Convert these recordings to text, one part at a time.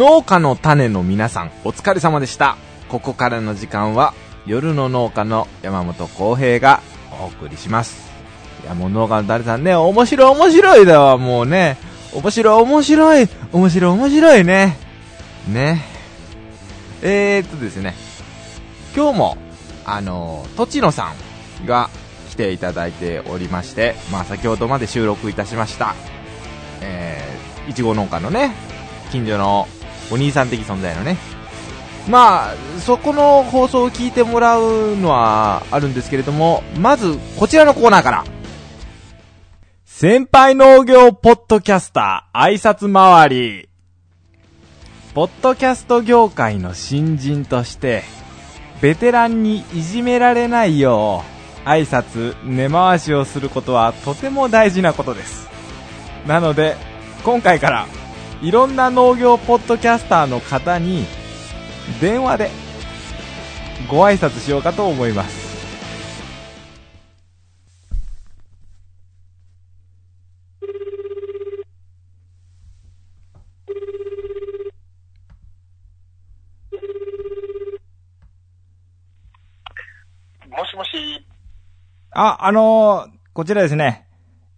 農家の種の皆さん、お疲れ様でした。ここからの時間は、夜の農家の山本浩平がお送りします。いや、もう農家の種さんね、面白い面白いだわ、もうね。面白い面白い、面白い面白いね。ね。えー、っとですね、今日も、あのー、とちのさんが来ていただいておりまして、まあ先ほどまで収録いたしました、えー、いちご農家のね、近所のお兄さん的存在のね、まあ、そこの放送を聞いてもらうのはあるんですけれども、まず、こちらのコーナーから。先輩農業ポッドキャスター挨拶回り。ポッドキャスト業界の新人として、ベテランにいじめられないよう、挨拶、根回しをすることはとても大事なことです。なので、今回から、いろんな農業ポッドキャスターの方に、電話で、ご挨拶しようかと思います。もしもし、あ、あのーこちらですね。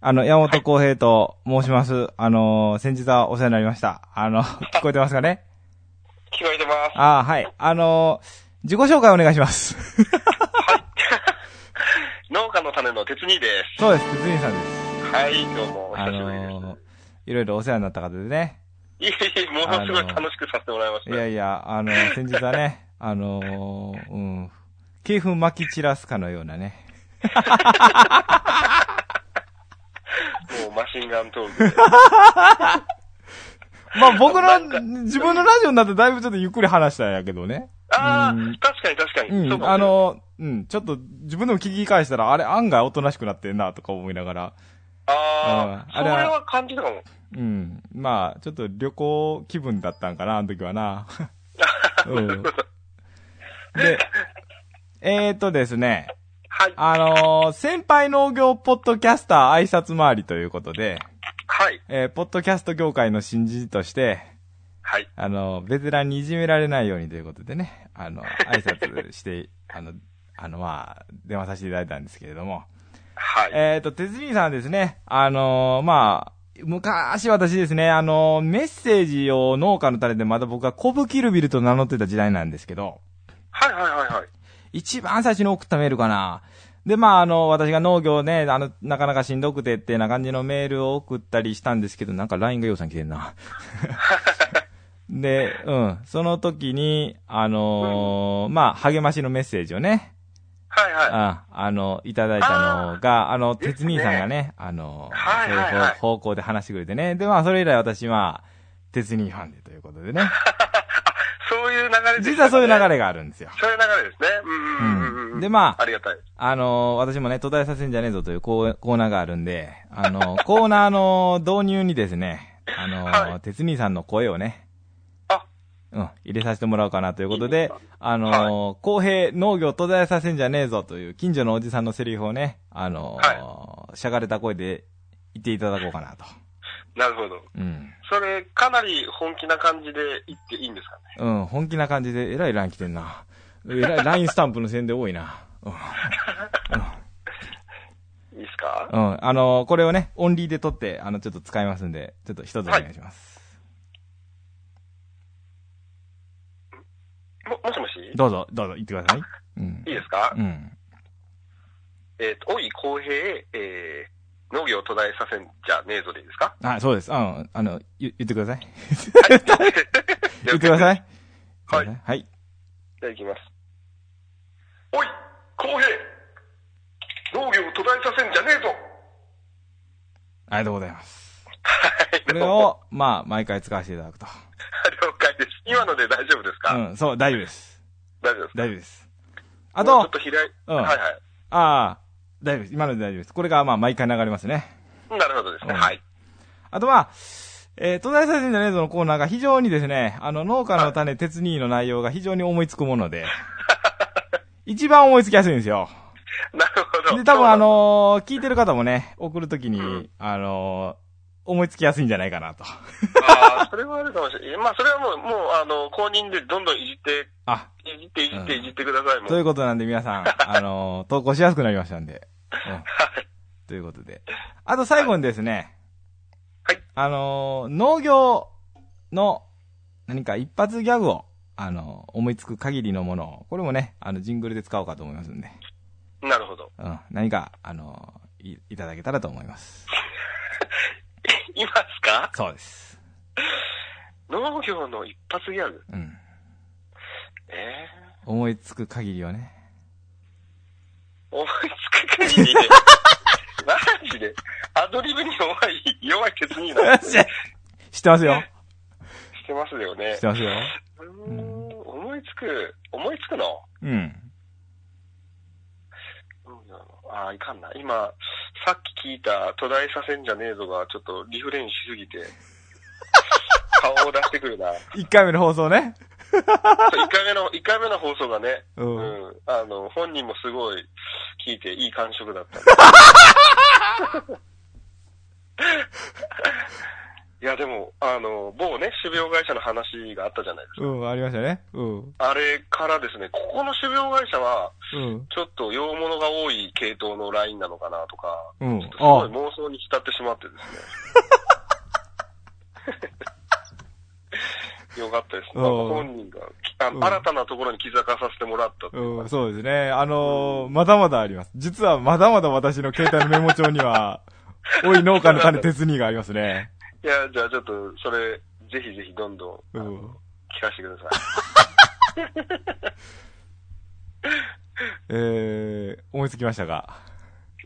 あの、山本浩平と申します。あのー先日はお世話になりました。あの、聞こえてますかね？聞こえてます。あはい。あのー自己紹介お願いします。農家の種の鉄兄でそうです、鉄人さんです。す。はい、どうも、おあ久しぶりのーいろいろお世話になった方でね。です。いえいえ、ものすごい楽しくさせてもらいましいた。やいや、あのー先日はね、あのーうん、鶏粉撒き散らすかのようなね。マシンガントークで。まあ僕の自分のラジオになってだいぶちょっとゆっくり話したんやけどね。ああうん、確かに確かに。うん、あの、うん、ちょっと自分でも聞き返したら、あれ案外おとなしくなってんなとか思いながら、ああ、それは感じたかも。うん、まあ、ちょっと旅行気分だったんかな、あの時はな。うん。で、えーとですね、はい、あのー先輩農業ポッドキャスター挨拶回りということで、はい、えーポッドキャスト業界の新人として、はい。あの、ベテランにいじめられないようにということでね、あの、挨拶して、あの、あの、まあ、電話させていただいたんですけれども、はい。えっ、と、鉄人さんはですね、あのまあ、昔私ですね、あのメッセージを農家の種でまだ僕はコブキルビルと名乗ってた時代なんですけど、はい、はい、はい、はい。一番最初に送ったメールかな。で、まあ、あの、私が農業ね、あの、なかなかしんどくてってな感じのメールを送ったりしたんですけど、なんか LINE がようさん来てんな。で、うん、その時に、あのーまあ、励ましのメッセージをね、はい、はい。ああの、いただいたのが、あの、鉄兄さんがね、あの、はいはいはいそういう方向で話してくれてね。で、まあ、それ以来私は、鉄兄ファンでということでね。そういう流れです、ね。実はそういう流れ。れがあるんですよ。そういう流れですね。うん、うん、うんうん。でまあありがたい。あの、私もね、途絶えさせんじゃねえぞというコーコーナーがあるんで、あの、コーナーの導入にですね、あの、はい鉄兄さんの声をね、あ、うん、入れさせてもらおうかなということでいいですか、あの、公平農業途絶えさせんじゃねえぞという近所のおじさんのセリフをね、あの、しゃがれた声で言っていただこうかなと。なるほど。うん。それ、かなり本気な感じで言っていいんですかね？うん、本気な感じで、えらい LINE 来てんな。えらい LINE スタンプの宣伝多いな。うん。いいですか？うん。あの、これをね、オンリーで撮って、あの、ちょっと使いますんで、ちょっと一つお願いします。も、もしもし？いどうぞ、どうぞ、言ってください。うん。いですか？うん。えっ、と、おい、公平、えー、農業途絶えさせんじゃねえぞでいいですか？あ、そうです。うん。あの、言言ってください。はい。言ってください。はい。はい。じゃあ行きます。おい、公平農業途絶えさせんじゃねえぞありがとうございます。はい、これを、まあ、毎回使わせていただくと。了解です。今ので大丈夫ですか、うん、そう、大丈夫です。大丈夫です。大丈夫です。あとちょっ、と開い、うんはいはい。ああ、大丈夫です。今ので大丈夫です。これが、まあ、毎回流れますね。なるほどですね。うんはい。あとまあ、えー、東大再生じゃねえぞのコーナーが非常にですね、あの、農家の種、鉄兄の内容が非常に思いつくもので、一番思いつきやすいんですよ。なるほど。で、多分あのー聞いてる方もね、送るときに、うんあのー思いつきやすいんじゃないかなと。ああ、それはあるかもしれない。まあ、それはもう、もう、あの、公認でどんどんいじって、あ、いじって、いじって、いじってください、もう。ということなんで皆さん、あのー投稿しやすくなりましたんで。ということで。あと最後にですね。はい。あのー農業の何か一発ギャグを、あのー思いつく限りのものを、これもね、あの、ジングルで使おうかと思いますんで。なるほど。うん。何か、あのーい、いただけたらと思います。いますか？そうです。農業の一発ギャグ？うん。え思いつく限りをね。ー、思いつく限りで。マジで。アドリブに弱い、弱い鉄になって知ってますよ。してますよね知っ。てますよ。うーん、思いつく、思いつくの？うん。ああ、いかんな。今、さっき聞いた途絶えさせんじゃねえぞが、ちょっとリフレインしすぎて、顔を出してくるな。1回目の放送ね。そう一回目の、一回目の放送がね、う。うんん、あの、本人もすごい聞いていい感触だった。いや、でも、あの、某ね、種苗会社の話があったじゃないですか。うん、ありましたね。うん。あれからですね、ここの種苗会社は、うん。ちょっと洋物が多い系統のラインなのかなとか、うんちょっとすごいあ妄想に浸ってしまってですね。よかったです。うんまあ本人が、あうん新たなところに気づかさせてもらったううん、かそうですね。あのーまだまだあります。実はまだまだ私の携帯のメモ帳には、おい農家の種鉄にがありますね。いや、じゃあちょっと、それ、ぜひぜひどんどん、うん。聞かせてくださ えー、思いつきましたか？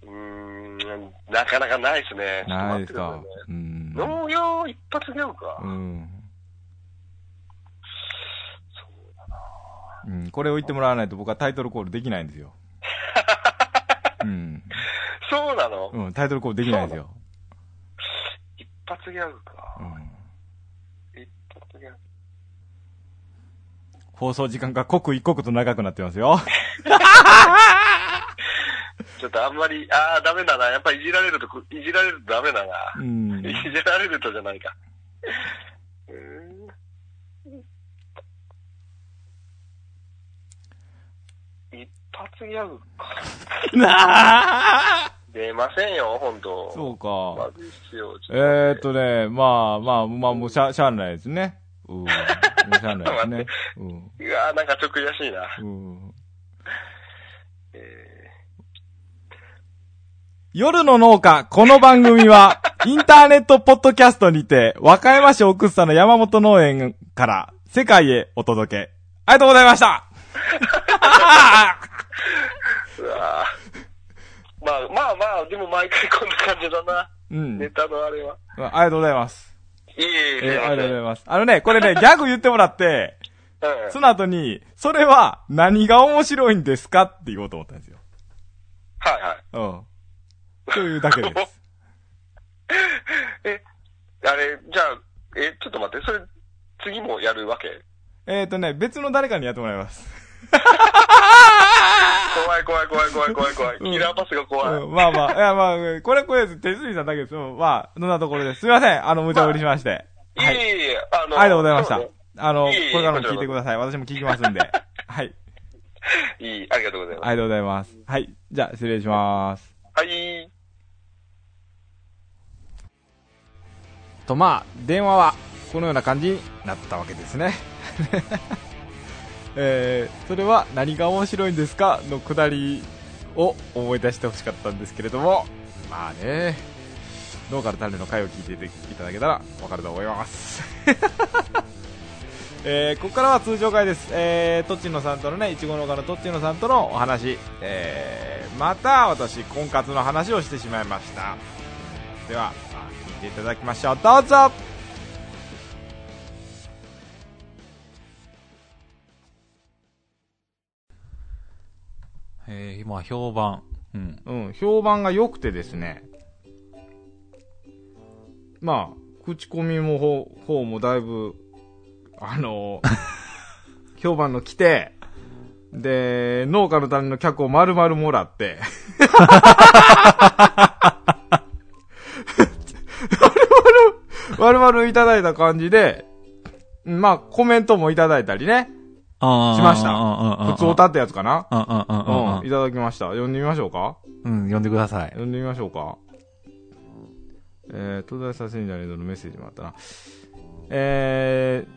い。うーん、なかなかないですね。ないですか？ね。うん。農業一発ギャグか。うん。そうだな。うん。これを言ってもらわないと僕はタイトルコールできないんですよ。うん。そうなの、うん、タイトルコールできないんですよ。一発ギャグか。うん。一発ギャグ。放送時間が刻一刻と長くなってますよ。ちょっとあんまり、ああ、ダメだな。やっぱりいじられるとこ、いじられるとダメだな。うん。いじられるとじゃないか。うーん一発ギャグか。なあ出ませんよ、ほんと。そうか。まずいっすよ。ちょえーっととね、まあまあ、まあ、もうしゃ、しゃあないですね。うん。もうしゃあないですね。うん。うわーなんかちょっと悔しいな。うん。え夜の農家、この番組は、インターネットポッドキャストにて、和歌山市奥須の山本農園から世界へお届け。ありがとうございましたー、うわーまあまあまあ、でも毎回こんな感じだな。うん。ネタのあれは。ありがとうございます。いえいえ、すえー。ありがとうございます。あのね、これね、ギャグ言ってもらって、うんその後に、それは何が面白いんですかって言おうと思ったんですよ。はいはい。うん。というだけです。え、あれ、じゃあ、え、ちょっと待って、それ、次もやるわけ？えっとね、別の誰かにやってもらいます。怖い怖い怖い怖い怖い怖い。うんキラーパスが怖い。うん、まあまあ、いやまあ、これこれ。手すりさんだけです。うんまあ、そんなところです。すいません。あの、無茶ぶりしまして。いはい。えいえ、あの、ありがとうございましたね。あの、いえいえこれからも聞いてください。私も聞きますんで。はい。いい、ありがとうございます。ありがとうございます。はい。じゃあ、失礼します。はい。と、まあ、電話は、このような感じになったわけですね。えー、それは何が面白いんですか？のくだりを思い出してほしかったんですけれども、まあね、農家の種の回を聞いていただけたらわかると思います。えー、ここからは通常回です。えー、とっちのさんとのね、いちご農家のとっちのさんとのお話、えー、また私、婚活の話をしてしまいました。では、聞いていただきましょう。どうぞえー、今、評判。うん。うん、評判が良くてですね。まあ、口コミもほ、方もだいぶ、あの 評判の来て、で、農家の種の客を丸々もらって、丸々、丸々いただいた感じで、まあ、コメントもいただいたりね。あしましたた普通歌ってやつかな？うん。いただきました。読んでみましょうか？うん。うん、でください。読んでみましょうか？えー、東大させんじゃねえぞのメッセージもあったな。えー、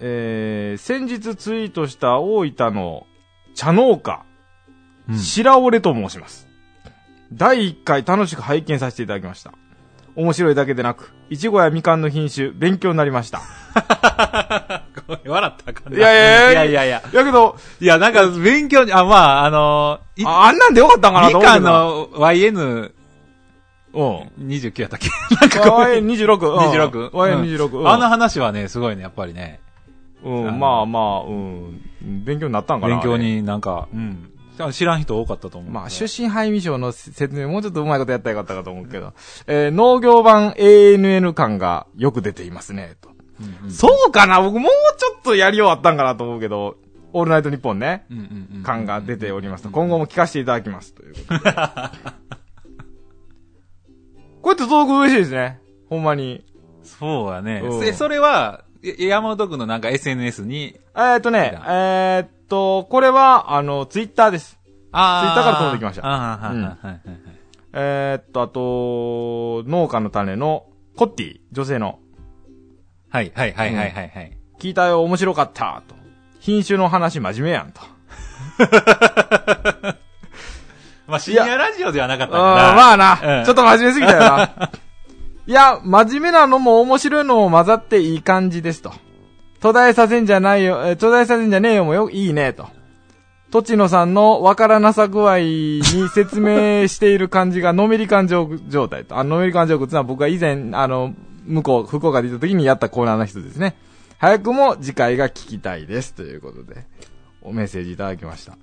えー、先日ツイートした大分の茶農家、うん白折と申します。第1回楽しく拝見させていただきました。面白いだけでなく、いちごやみかんの品種、勉強になりました。笑ったかんないやいやいやいやいやいや。やけど、いや、なんか、勉強に、あ、まあ、あのああんなんでよかったんかなとみ思うけど。かんの YN29 うん。やったっけ？なんかごめん YN26。うん26 YN26。うんあの話はね、すごいね、やっぱりね。うん、あのまあまあ、うん。勉強になったんかな勉強。あれになんか、うん。知らん人多かったと思う。まあ、出身配味賞の説明もうちょっとうまいことやったらよかったかと思うけど、えー農業版 ANN 感がよく出ていますね、と。うんうんそうかな僕もうちょっとやり終わったんかなと思うけど、オールナイトニッポンね、うんうんうん感が出ておりますと。今後も聞かせていただきます、ということで。こうやって届く嬉しいですね。ほんまに。そうやねうん。え、それは、や山本君のなんか SNS に、えーっとね、えーっと、これは、あの、ツイッターです。あ Twitter から届きましたああ、はいはいはいはい。えーっと、あと、農家の種のコッティ、女性の。はいはいはいはいはいはい。聞いたよ、面白かった、と。品種の話真面目やん、と。まあ深夜ラジオではなかったあから。ーまあな、うんちょっと真面目すぎたよな。いや、真面目なのも面白いのも混ざっていい感じですと。途絶えさせんじゃないよ、えー途絶えさせんじゃねえよもよ、いいね、と。とちのさんのわからなさ具合に説明している感じが、のめり感情状態と。あの、のめり感情ってのは僕が以前、あの、向こう、福岡でいた時にやったコーナーの人ですね。早くも次回が聞きたいです。ということで、おメッセージいただきました。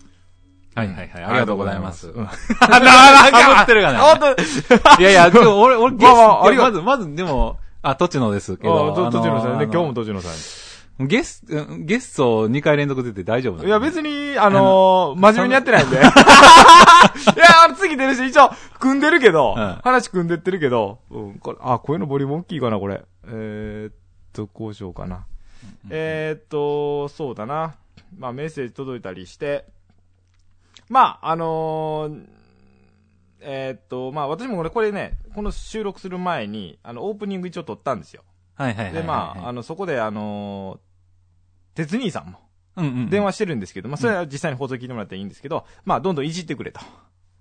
はいはいはい。ありがとうございます。うん あ、なんか、かぶってるがな。本当いやいや、でも俺、俺、まあままず、まず、でも、あ、とちのですけど。あと、とちのさんね、今日もとちのさんに。ゲス、うんゲスト2回連続出て大丈夫なの？いや、別に、あのー、真面目にやってないんで。いや、あの、次出るし、一応、組んでるけど、うん話組んでってるけど、うん、これ、あ、声のボリューム大きいかな、これ。えー、っと、こうしようかな。えー、っと、そうだな。まあ、メッセージ届いたりして、まあ、あのー、えー、っと、まあ、私もこれ、これね、この収録する前に、あの、オープニング一応撮ったんですよ。はいはいはいはい。で、まあ、あの、そこで、あのー、鉄兄さんも、うんうん。電話してるんですけど、まあ、それは実際に放送聞いてもらっていいんですけど、まあ、どんどんいじってくれと。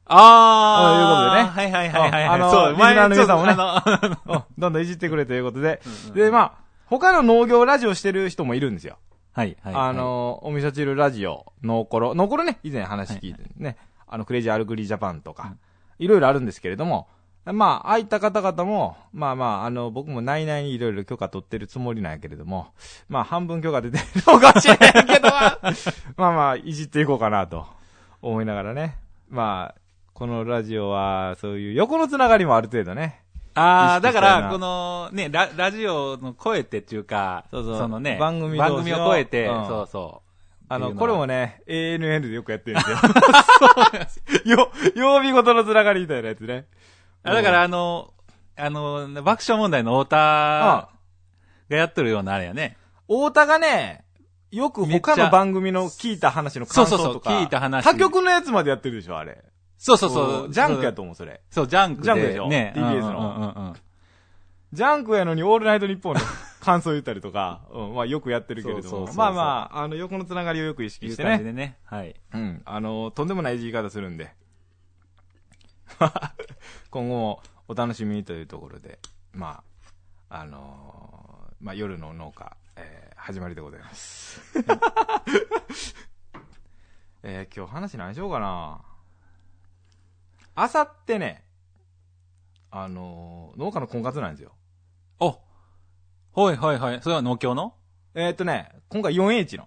あー。ということでねはいはいはいはいはい。あのそう、リスナーの皆さんもね どんどんいじってくれということで。うんうんで、まあ、他の農業ラジオしてる人もいるんですよ。はいはい。あ、のー、お味噌汁ラジオ、ノーコロ、ノーコロね、以前話聞いてね、あの、クレイジーアルグリージャパンとか、いろいろあるんですけれども、まあ、ああいった方々も、まあまあ、あの、僕も内々にいろいろ許可取ってるつもりなんやけれども、まあ、半分許可出てるのかもしれないけど、まあまあ、いじっていこうかなと思いながらね。まあ、このラジオは、そういう横のつながりもある程度ね。あー、意識したいなだから、この、ね、ラ、ラジオの声ってっていうか、そうそうのね、番組番組を超えて、うんそうそう。あの、これもね、ANN でよくやってるんですよ。よ、曜日ごとのつながりみたいなやつね。あだから、あの、あの、爆笑問題の太田あがやってるようなあれやね。太田がね、よく他の番組の聞いた話の感想とか。そうそうそう聞いた話他局のやつまでやってるでしょ、あれ。そうそうそう。ジャンクやと思う、それ。そう、ジャンクで。ジャンクでしょね。TBS のうんうんジャンクやのにオールナイトニッポンの 感想言ったりとか、うん、まあよくやってるけれども。そうそうそうまあまあ、あの、横のつながりをよく意識してね。いう感じでね。はい。うん。あの、とんでもないいじり方するんで。今後もお楽しみにというところで、まあ、あのーまあ夜の農家、えー始まりでございます。えー今日話何しようかな。あさってね、あのー農家の婚活なんですよ。おはいはいはい。それは農協の？えーっとね、今回 4H の。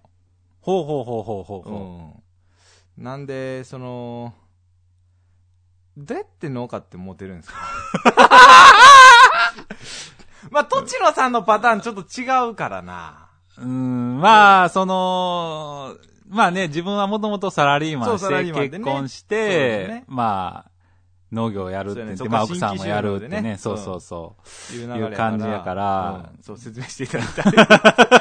ほうほうほうほうほううほん。なんで、その、どうやって農家ってモテるんですか？まあ、とちのさんのパターンちょっと違うからな。う。うん、まあ、その、まあね、自分はもともとサラリーマンして結婚してね、まあ、農業やるって言って、ねまあ奥さんもやるってねね。そうそうそう。いういう感じやからうんそう、説明していただい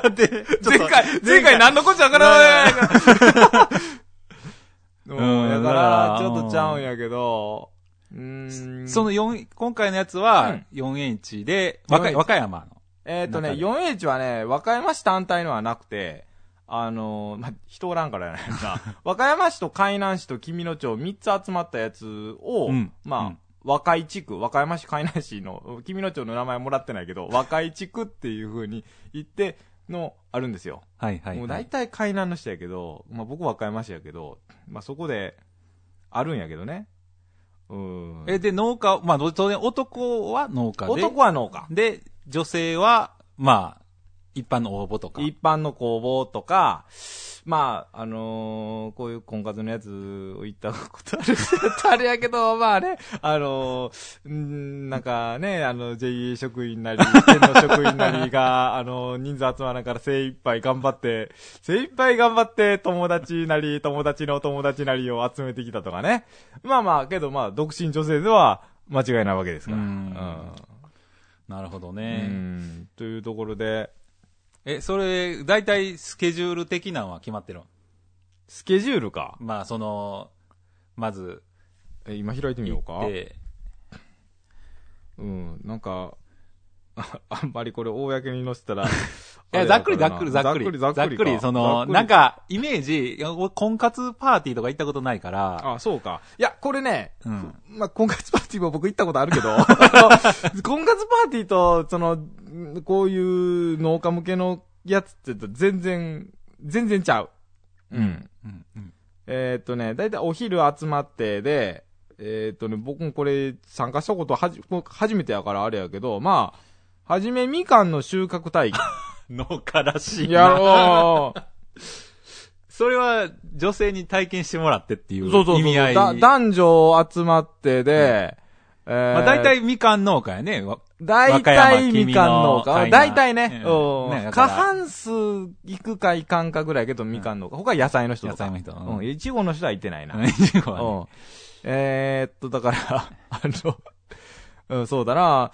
た。で、前回、前回何のこっちゃわからない。うん、だから、ちょっとちゃうんやけど、うーん。その4、今回のやつは、4H で、和歌 4H 和歌山の。えっ、とね、中で 4H はね、和歌山市単体のはなくて、あのーま、人おらんからやないな。和歌山市と海南市と君野町3つ集まったやつを、うんまあ、うん和海地区、和歌山市海南市の、君野町の名前もらってないけど、和海地区っていう風に言っての、あるんですよ。はいはい、もう大はい。体海南の人やけど、まあ僕和歌山市やけど、まあそこで、あるんやけどね。うん。え、で、農家、まあ、当然男は農家で。男は農家。で、女性は、まあ、一般の応募とか。一般の工房とか、まあ、あのーこういう婚活のやつを言ったことある あれやけど、まあね、あのーんなんかね、あの、JA 職員なり、県の職員なりが、あの人数集まらんから精一杯頑張って、精一杯頑張って友達なり、友達の友達なりを集めてきたとかね。まあまあ、けどまあ、独身女性では間違いないわけですから。うんなるほどうね。ん。というところで、え、それ、大体スケジュール的なのは決まってるの？スケジュールか？まあ、その、まず、え、今開いてみようか？行って、うん、なんか、ああんまりこれ公に載せたら。いや、ざっくりざっくりざっくり。ざっくり、ざっくり。ざっくり、その、なん、か、イメージ、いや俺婚活パーティーとか行ったことないから、あ、そうか。いや、これね、うん。まあ、婚活パーティーも僕行ったことあるけど、あ の 婚活パーティーと、その、こういう農家向けのやつって言うと全然、全然ちゃう。うん。うん。うん。えーっとね、だいたいお昼集まってで、えーっとね、僕もこれ参加したことはじ、こ初めてやからあれやけど、まあ、はじめみかんの収穫体験。農家らしいな。やろう。それは女性に体験してもらってっていうそうそうそう。意味合い。だ男女集まってで、えーまあ大体みかん農家やね。わ大体みかん農家。大体ね。うんうんね過半数行くか行かんかぐらいやけど、みかん農家。他は野菜の人とか。野菜の人うん。いちごの人は行ってないな。いちごはねうん。えーっと、だから、あの、うん、そうだな。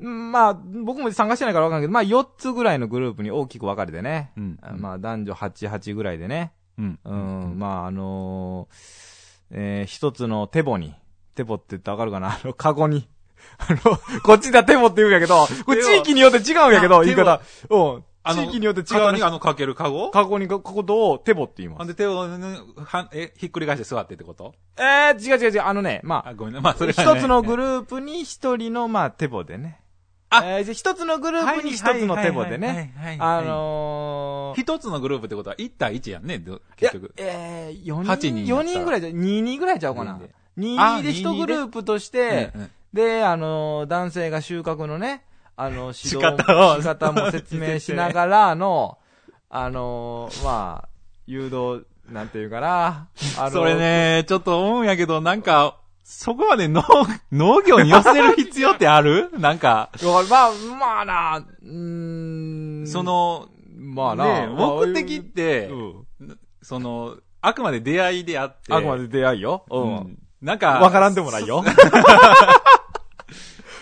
うんまあ、僕も参加してないからわかんないけど、まあ4つぐらいのグループに大きく分かれてね。うん。まあ男女8、8ぐらいでね。うん。うん、まあ、あのーえー一つの手ボに、手ボって言ってわかるかな？あの、カゴに。あの、こっちだ手ボって言うんやけど、これ地域によって違うんやけど、あ言い方。うん。あの地域によって違肩うね。にあのかけるカゴ？カゴにこことを手ボって言います？ほんで手を、え、ひっくり返して座ってってこと？えー、違う違う違う、あのね、まあ、ごめんな。まあ、あ、それねつのグループに一人の、まあ、手ボでね。あえーじゃあ一つのグループに一つの手ボでね。。あー、のー、一つのグループってことは1対1やんね、結局。、えー、4 8人、人やったら4人ぐらいじゃ、2、2ぐらいちゃうかな。2、あ2で一グループとして、で、あの、男性が収穫のね、あの、指導仕方を仕方も説明しながらの、あの、まあ、誘導、なんていうかな。それ。ね、ちょっと思うんやけど、なんか、そこまで農、農業に寄せる必要ってある？なんか、まあ、まあな、うーん。そ、の、まあな、ね、まあ目的ってう、ん。その、あくまで出会いであって、あくまで出会いよ。う。うんん。なんか、わからんでもないよ。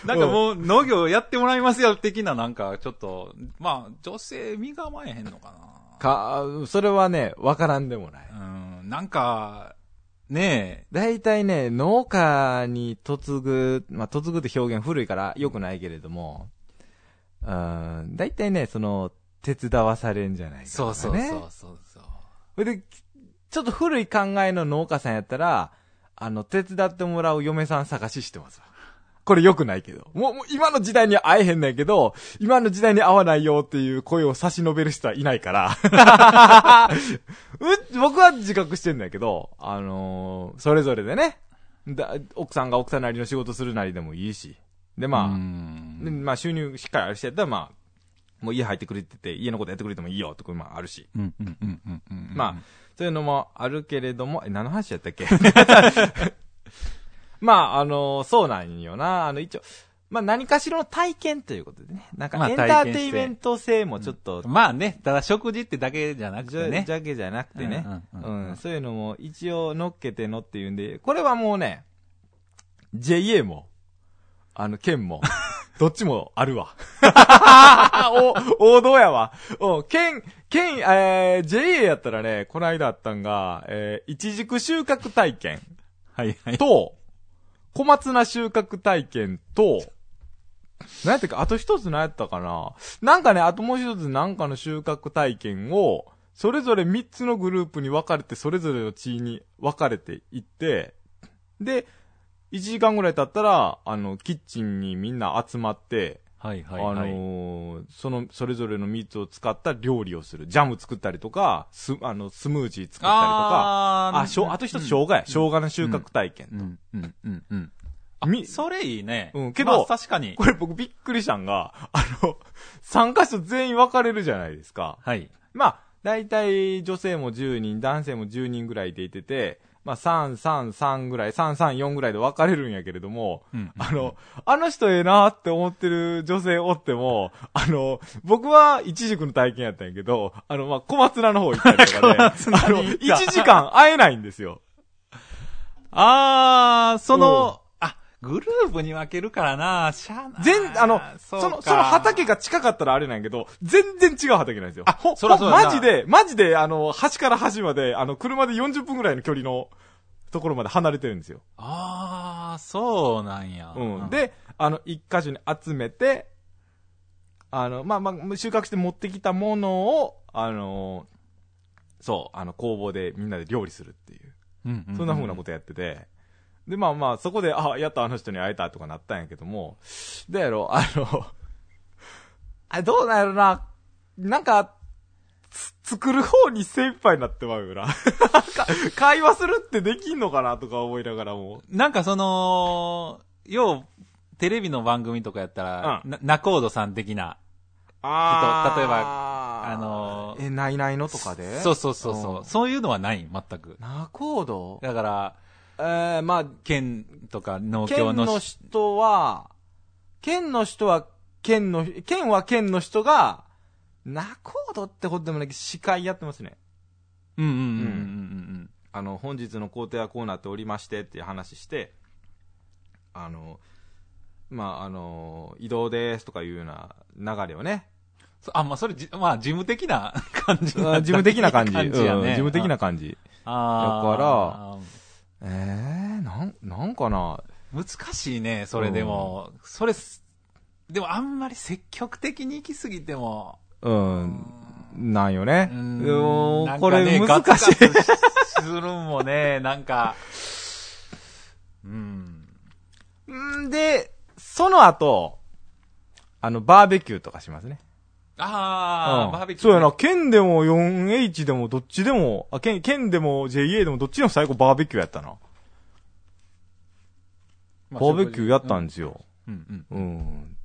なんかもう農業やってもらいますよ的ななんかちょっと、まあ女性身構えへんのかか、それはね、わからんでもない。な。うん、なんか、ね大体ね、農家に嫁ぐ、まあ、嫁ぐって表現古いから良くないけれども、うん、大体ね、その、手伝わされんじゃないか、え、ね。そうそうそうそうそう。それで、ちょっと古い考えの農家さんやったら、あの、手伝ってもらう嫁さん探ししてますわ。これ良くないけど。もう、もう今の時代には会えへんねんけど、今の時代に会わないよっていう声を差し伸べる人はいないから。う僕は自覚してんだけど、あのーそれぞれでね、だ奥さんが奥さんなりの仕事するなりでもいいし。で、まあ、うんでまあ収入しっかりある人やったら、まあ、もう家入ってくれてて、家のことやってくれてもいいよとか、まああるし。うんうんうんうんうん。まあ、そういうのもあるけれども、え、何の話やったっけ？まあ、あのそうなんよな。あの、一応、まあ何かしらの体験ということでね。なんかまあエンターテイメント性もちょっと、まあね、ただ食事ってだけじゃなくてね。だけじゃなくてね、うんうんそういうのも一応乗っけてのっていうんで、これはもうね、JA も、あの、県も、どっちもあるわ。お、王道やわ。うん、県、県、えー、JA やったらね、この間あったんが、えー、一軸収穫体験はいはい。と、小松菜収穫体験と、何やったか、あと一つ何やったかななんかね、あともう一つなんかの収穫体験を、それぞれ三つのグループに分かれて、それぞれの地位に分かれていって、で、1時間ぐらい経ったら、あの、キッチンにみんな集まって、はいはいはい。あのーその、それぞれの蜜を使った料理をする。ジャム作ったりとか、ス、あの、スムージー作ったりとか、あーあ、しょう、あと一つ生姜や。生姜の収穫体験。うん、うん、うん、うん。あみ、それいいね。うんけどまあ確かに。これ僕びっくりしたんが、あの、参加者全員分かれるじゃないですか。はい。まあ、大体女性も10人、男性も10人ぐらいでいてて、まあ3、3、3ぐらい、3、3、4ぐらいで分かれるんやけれども、うん。あの、あの人ええなって思ってる女性おっても、あの、僕は一軸の体験やったんやけど、あの、まあ、小松菜の方行ったりとかで、あの、に行った。1時間会えないんですよ。あー、その、あ、グループに分けるからな、しゃあな。全、あの、その、その畑が近かったらあれなんやけど、全然違う畑なんですよ。あほ、そらそうやなほマジで、マジで、あの、端から端まで、あの、車で40分ぐらいの距離のところまで離れてるんですよ。あー、そうなんや。うん。、で、あの、一箇所に集めて、あの、まあまあ、収穫して持ってきたものを、あの、そう、あの、工房でみんなで料理するっていう。うんうそんな風なことやってて。で、まあまあ、そこで、あ、やっとあの人に会えたとかなったんやけども、どうやろ、あの、あどうなんやろな、なんか、つ作る方に精一杯になってまうよな。会話するってできんのかなとか思いながらも。なんかその、よう、テレビの番組とかやったら、うん。なナコードさん的な、あ例えばああのえ、ないないのとかで？そうそうそうそう、ん。そういうのはない、全く。ナコードだから、えー、まあ、県とか農協県のの人は、県の人は、県の、県は県の人が、ナコードってことでもないけど、司会やってますね。うんうんうんうんうんあの、本日の工程はこうなっておりましてっていう話して、あの、まあ、あの、移動ですとかいうような流れをね、そあ、まあ、それじ、まあ、事務的な感じ事務的な感じ。感じやね。うん事務的な感じ。だからえー、なん、なんかな？難しいね、それでも。それす、でもあんまり積極的に行き過ぎても。うん、なんよね。ううんこれ難しい。ガツガツするんもね、なんか、うん。んで、その後、あの、バーベキューとかしますね。ああ、うんバーベキュー。そうやな、県でも 4H でもどっちでも、あ、県、県でも JA でもどっちでも最後バーベキューやったな。まあバーベキューやったんですよ。うんうん。うん。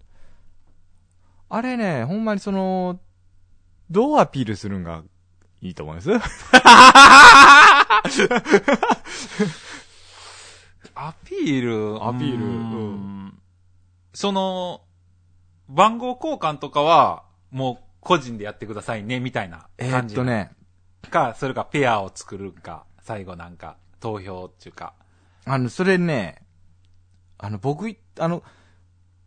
あれね、ほんまにその、どうアピールするんがいいと思います？アピール。アピールうんその、番号交換とかは、もう個人でやってくださいね、みたいなえー感じ。っと。ね、か、それかペアを作るか、最後なんか、投票っていうか。あの、それね、あの、僕い、あの、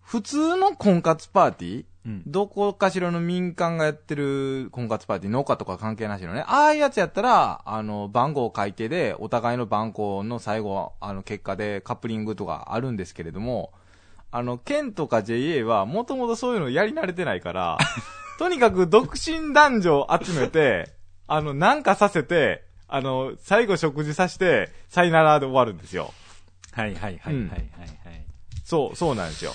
普通の婚活パーティーうん。どこかしらの民間がやってる婚活パーティー、農家とか関係なしのね。ああいうやつやったら、あの、番号を書いてで、お互いの番号の最後、あの、結果でカップリングとかあるんですけれども、あの、県とか JA は、もともとそういうのやり慣れてないから、とにかく独身男女を集めて、あの、なんかさせて、あの、最後食事させて、さよならで終わるんですよ。はいはいはいはいはいはい。そう、そうなんですよ。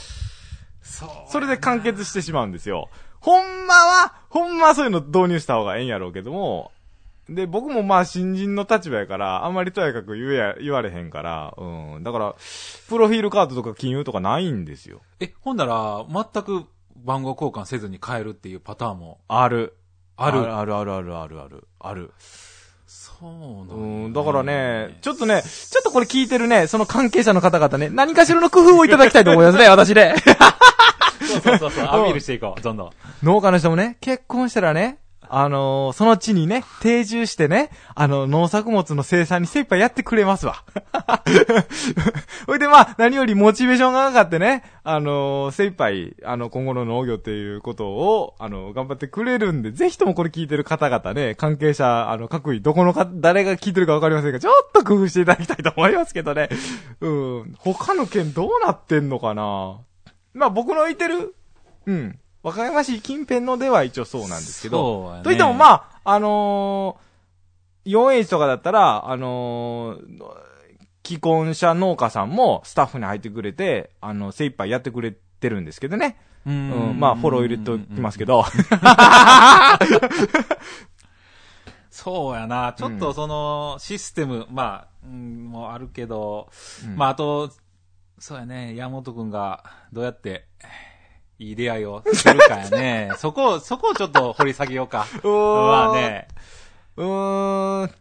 そう。それで完結してしまうんですよ。ほんまは、ほんまはそういうの導入した方がええんやろうけども、で、僕もまあ新人の立場やから、あんまりとやかく言えや、言われへんから、うん。だから、プロフィールカードとか金融とかないんですよ。え、ほんなら、全く番号交換せずに変えるっていうパターンも？ある。ある。あるあるあるあるある。ある。そうなんだ、うん。だからね、ちょっとね、ちょっとこれ聞いてるね、その関係者の方々ね、何かしらの工夫をいただきたいと思いますね、私ね。そうそうそうそう、アピールしていこう、どんどん。農家の人もね、結婚したらね、あのーその地にね、定住してね、あの、農作物の生産に精一杯やってくれますわ。ほいでまあ、何よりモチベーションが上がってね、あのー精一杯、あの、今後の農業っていうことを、あの、頑張ってくれるんで、ぜひともこれ聞いてる方々ね、関係者、あの、各位、どこのか、誰が聞いてるかわかりませんが、ちょっと工夫していただきたいと思いますけどね。うん。他の県どうなってんのかな？まあ僕のいてる、うん。和歌山市近辺のでは一応そうなんですけど、ね。といってもまあ、あのー、4H とかだったら、あのー、既婚者農家さんもスタッフに入ってくれて、あの、精一杯やってくれてるんですけどね。ううんん、まあ、フォロー入れておきますけど。そうやな。ちょっとその、システム、まあ、うん、もあるけど、うん。まあ、あと、そうやね、山本くんが、どうやって、いい出会いをするかやね。そこを、そこをちょっと掘り下げようか。まあね。うーん。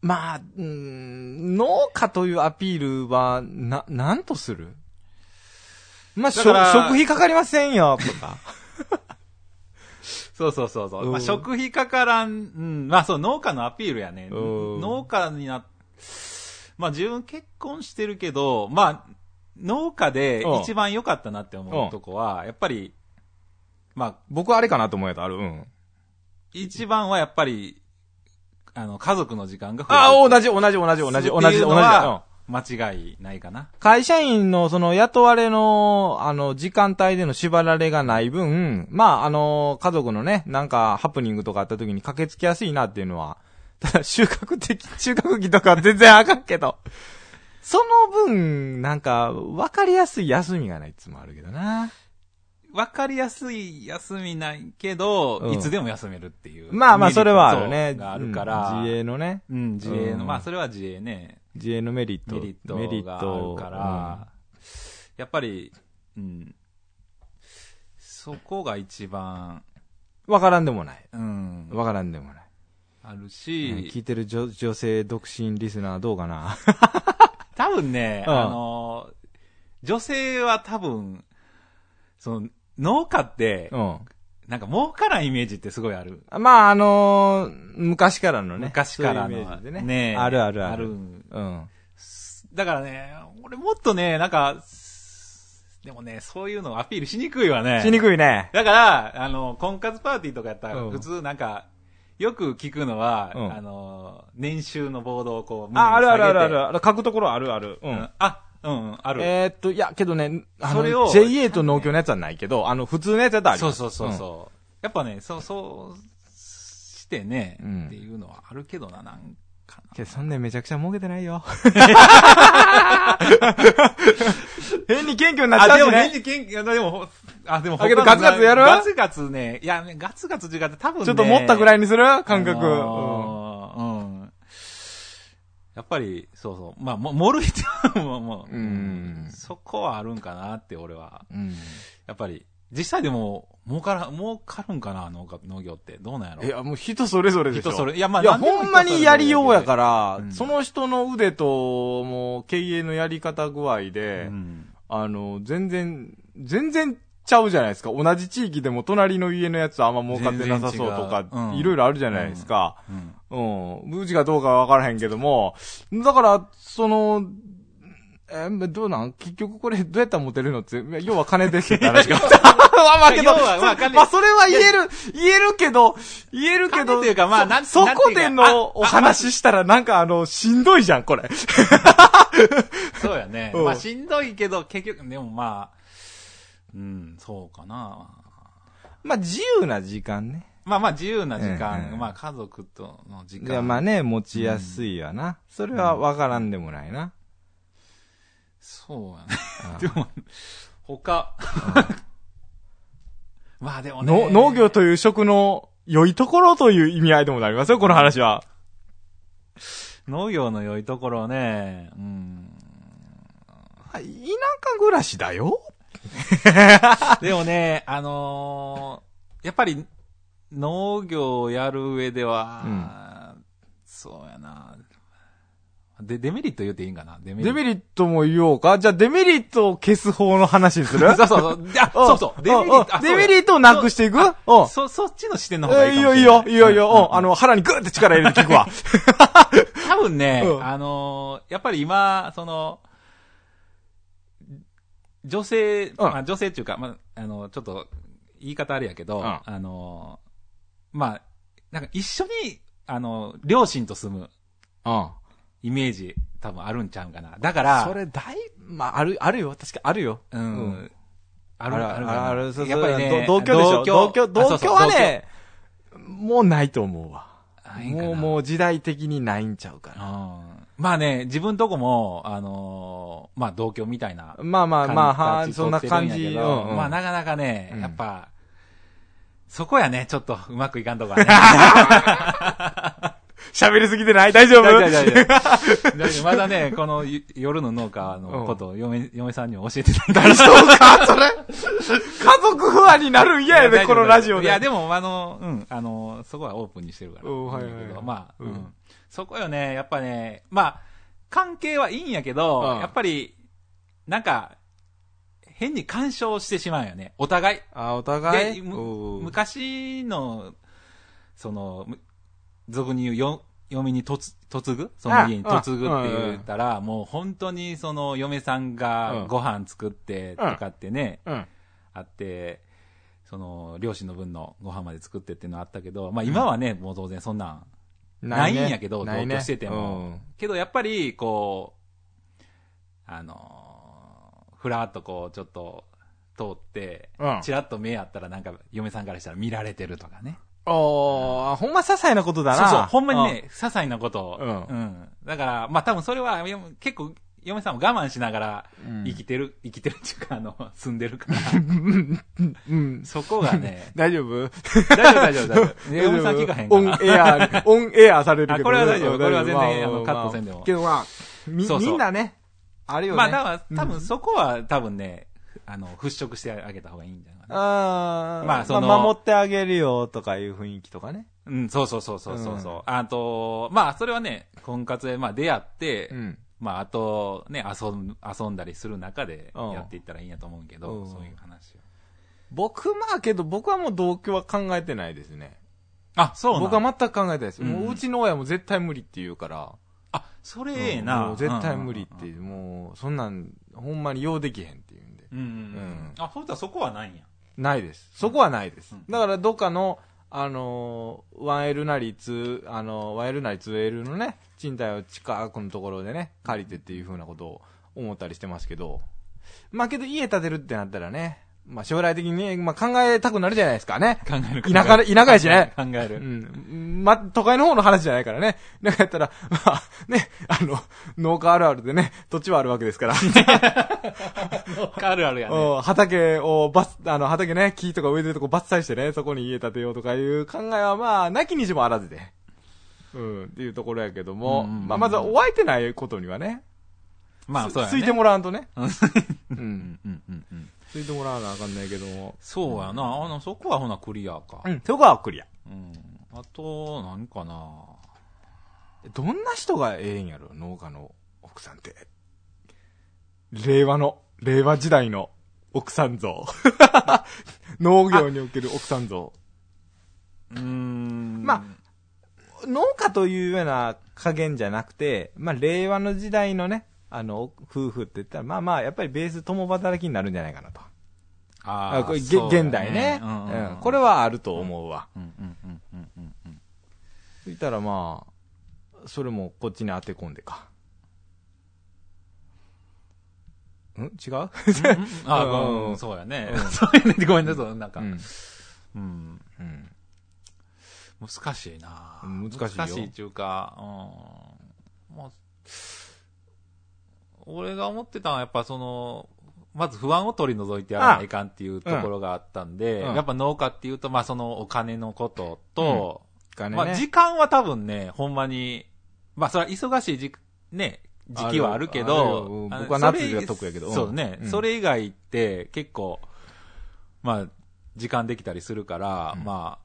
まあ、うーん、農家というアピールは、な、なんとする？まあ、食費かかりませんよ、とか。そうそうそうそう。うんまあ、食費かからん、うん、まあそう、農家のアピールやね。うん農家にな、まあ自分結婚してるけど、まあ、農家でうん一番良かったなって思うとこは、やっぱり、まあ、僕はあれかなと思うやつある。うん。一番はやっぱり、あの、家族の時間が増えるああ、同じ、同じ、同じ、同じ、同じ、同じ。間違いないかな。会社員のその雇われの、あの、時間帯での縛られがない分、まあ、あの、家族のね、なんかハプニングとかあった時に駆けつけやすいなっていうのは、ただ収穫的、収穫期とかは全然あかんけど、その分、なんか、わかりやすい休みがないいつもあるけどな。わかりやすい休みないけど、うんいつでも休めるっていう。まあまあ、それはあるね。メリットがあるから。うん自営のね。うん、自営の、うんまあそれは自営ね。自営のメリット。メリットがあるから、やっぱり、うん。そこが一番、うんわからんでもない。うん、わからんでもない。あるうんし、聞いてる女女性独身リスナーどうかな多分ね、うんあの、女性は多分、その、農家って、うん。なんか儲からんイメージってすごいある。まあ、あのー昔からのね。昔からのね。ねえあるあるある。うん。だからね、俺もっとね、なんか、でもね、そういうのアピールしにくいわね。しにくいね。だから、あの、婚活パーティーとかやったら、うん普通なんか、よく聞くのは、うんあの、年収のボードをこう、あ、あるあるあるある。る。ある書くところあるある。ううんん。。あ、うん、うん、ある。えーっと、いや、けどね、あの、それを JA と農協のやつはないけど、あの、普通のやつやったらありますそうそうそうそう。やっぱね、そう、そうしてね、うんっていうのはあるけどな、なんかな。けど、そんなめちゃくちゃ儲けてないよ。変に謙虚になっちゃあ、でも、うしね。ね、けんでも、あ、でも、だけどガツガツやる？ガツガツね、いや、ねガツガツって多分ね。ちょっと持ったぐらいにする？感覚。あのーうん。やっぱり、そうそう。まあ、も、盛る人も、もう、うんそこはあるんかなって、俺は。うん。うんやっぱり、実際でも、儲から、儲かるんかな、農家農業って。どうなんやろ？いや、もう人それぞれでしょ。人それいやまあいや、ほんまにやりようやから、うんその人の腕と、もう、経営のやり方具合で、うん。あの、全然、全然ちゃうじゃないですか。同じ地域でも隣の家のやつあんま儲かってなさそうとかいろいろあるじゃないですか。うん。うん。うちがどうかわからへんけども、だから、その、えーどうなん？結局これどうやったらモテるのって、要は金ですって話が。まあまあけど、まあ金まあそれは言える、言えるけど、言えるけど、いうかまあなんそそこでのお話したらなんかあの、しんどいじゃん、これ。そうやね。うんまあ、しんどいけど、結局、でもまあ、うん、そうかな。まあ自由な時間ね。まあまあ、自由な時間、ええまあ、家族との時いや、間。まあね、持ちやすいわな。それはわからんでもないな。そうやね。でも、他、まあでもね。の農業という職の良いところという意味合いでもなりますよ、この話は。農業の良いところね、うん。田舎暮らしだよ。でもね、あのーやっぱり、農業をやる上では、うんそうやな。で、デメリット言うていいんかな？デメリット。デメリットも言おうか？じゃあデメリットを消す方の話にする？そうそうそう。あ、そうそう。デメリット。あデメリットをなくしていく？あうんそ、そっちの視点の方がいいかもしれない。いいよいいよ、いいよいいよ、あの、腹にグーって力入れて聞くわ。多分ね、うんあのーやっぱり今、その、女性、まあ女性っていうか、まあ、あの、ちょっと、言い方あれやけど、うんあのーまあ、なんか一緒に、あの、両親と住むうん。イメージ、多分あるんちゃうかな。だから、それ、だい、まあ、ある、あるよ。確かあるよ。うん、うんある、あるある、そうやっぱりね、ど同居でしょ？同居、同居は、ね、あもうないと思うわ。もう、もう時代的にないんちゃうかな。うんまあね、自分とこも、あのーまあ同居みたいなまあまあまあ、は形そんな感じ。うんうんまあなかなかね、うんやっぱ、そこやね、ちょっとうまくいかんとかね。喋りすぎてない？大丈夫？大丈夫、大丈夫。まだね、このゆ夜の農家のことを嫁、嫁さんにも教えてない。大丈夫かそれ家族不安になるん嫌やで、このラジオで。いや、でも、あの、うん、あの、そこはオープンにしてるから。うんはいはいまあ、ううんん。そこよね、やっぱね、まあ、関係はいいんやけど、うんやっぱり、なんか、変に干渉してしまうよね。お互い。あ、お互い？昔の、その、む俗に言うよ、嫁に嫁嫁ぐ？その家にあ嫁ぐって言ったら、もう本当にその嫁さんうん。がご飯作ってとかってね、うん。あって、その、両親の分のご飯まで作ってっていうのはあったけど、まあ今はね、もう当然そんなん、ないんやけど、同居してても。けどやっぱり、こう、あのーふらっとこう、ちょっと、通ってうん、ちらっと目あったらなんか、嫁さんからしたら見られてるとかね。おー、ほんま些細なことだな。そうそう、ほんまにね、些細なこと。うんうん。だから、まあ多分それは、よ結構、嫁さんも我慢しながらうん生きてる、生きてるっていうか、あの、住んでるから、うん。うん。そこがね、大丈夫？大丈夫、大丈夫、大丈夫。嫁さん聞かへんかオンら。エア、オンエアされるけど。あこれは大丈夫これは全然まあのカットせんでもけどまあ、み、そうそうみんなね、あるよね。まあ、多うん分そこは多分ね、あの、払拭してあげた方がいいんじゃない？あーまあそのまあ、守ってあげるよとかいう雰囲気とかね。うん、そうそうそうそうそうそう、うんあと、まあ、それはね、婚活で、まあ、出会って、うん。まあ、あと、ね、遊ん、遊んだりする中でうんやっていったらいいんやと思うけど、うんそういう話を。僕、まあけど僕はもう同居は考えてないですね。あ、そう僕は全く考えてないです。うんもううちの親も絶対無理って言うから。あ、それええな。もう絶対無理ってうんもう、そんなん、ほんまに用できへんって言うんで。うんうん。うんうんあ、そういったらそこはないんや。ないです。そこはないです。うんだからどっかの、あのー、1L なり2、あのー、1L なり 2L のね、賃貸を近くのところでね、借りてっていうふうなことを思ったりしてますけど、まあけど家建てるってなったらね、まあ将来的にね、まあ考えたくなるじゃないですかね。考える田舎で田舎やしね考えうる。ん。ま、都会の方の話じゃないからね。なんかやったら、まあ、ね、あの、農家あるあるでね、土地はあるわけですから。あるあるやね。うん畑をバス、あの、畑ね、木とか植えてるとこ伐採してね、そこに家建てようとかいう考えはまあ、なきにしもあらずで。うん、っていうところやけども、まあ、まずはお相手ないことにはね、まあ、そうやね。ついてもらわんとね。うんうんうんうん。ついてもらわなあかんないけども。そうやな。あの、そこはほなクリアか。うん、そこはクリア。うん。あと、何かな。どんな人がええんやろ、農家の奥さんって。令和の、令和時代の奥さん像。農業における奥さん像。うーん。ま農家というような加減じゃなくて、まあ、令和の時代のね、あの、夫婦って言ったら、まあまあ、やっぱりベース共働きになるんじゃないかなと。あーこれげそうや現代ね、うんうんうんうんこれはあると思うわ。うんうんうんうんうんうん。言ったらまあ、それもこっちに当て込んでか。ん？違う？あ、うんうん、そうやねうん。そうやね。ごめんなさい。なんか、うん。うん。うん。難しいな難しいよ難しいっていうか、うん。まあ、俺が思ってたのはやっぱその、まず不安を取り除いてやらないかんっていうところがあったんで、うん。やっぱ農家っていうと、まあそのお金のことと、金ね。まあ時間は多分ね、ほんまに、まあそれは忙しい時、ね、時期はある。けあど僕は夏が得やけど。うん。そうね、うん。それ以外って結構、まあ、時間できたりするから、うん。まあ、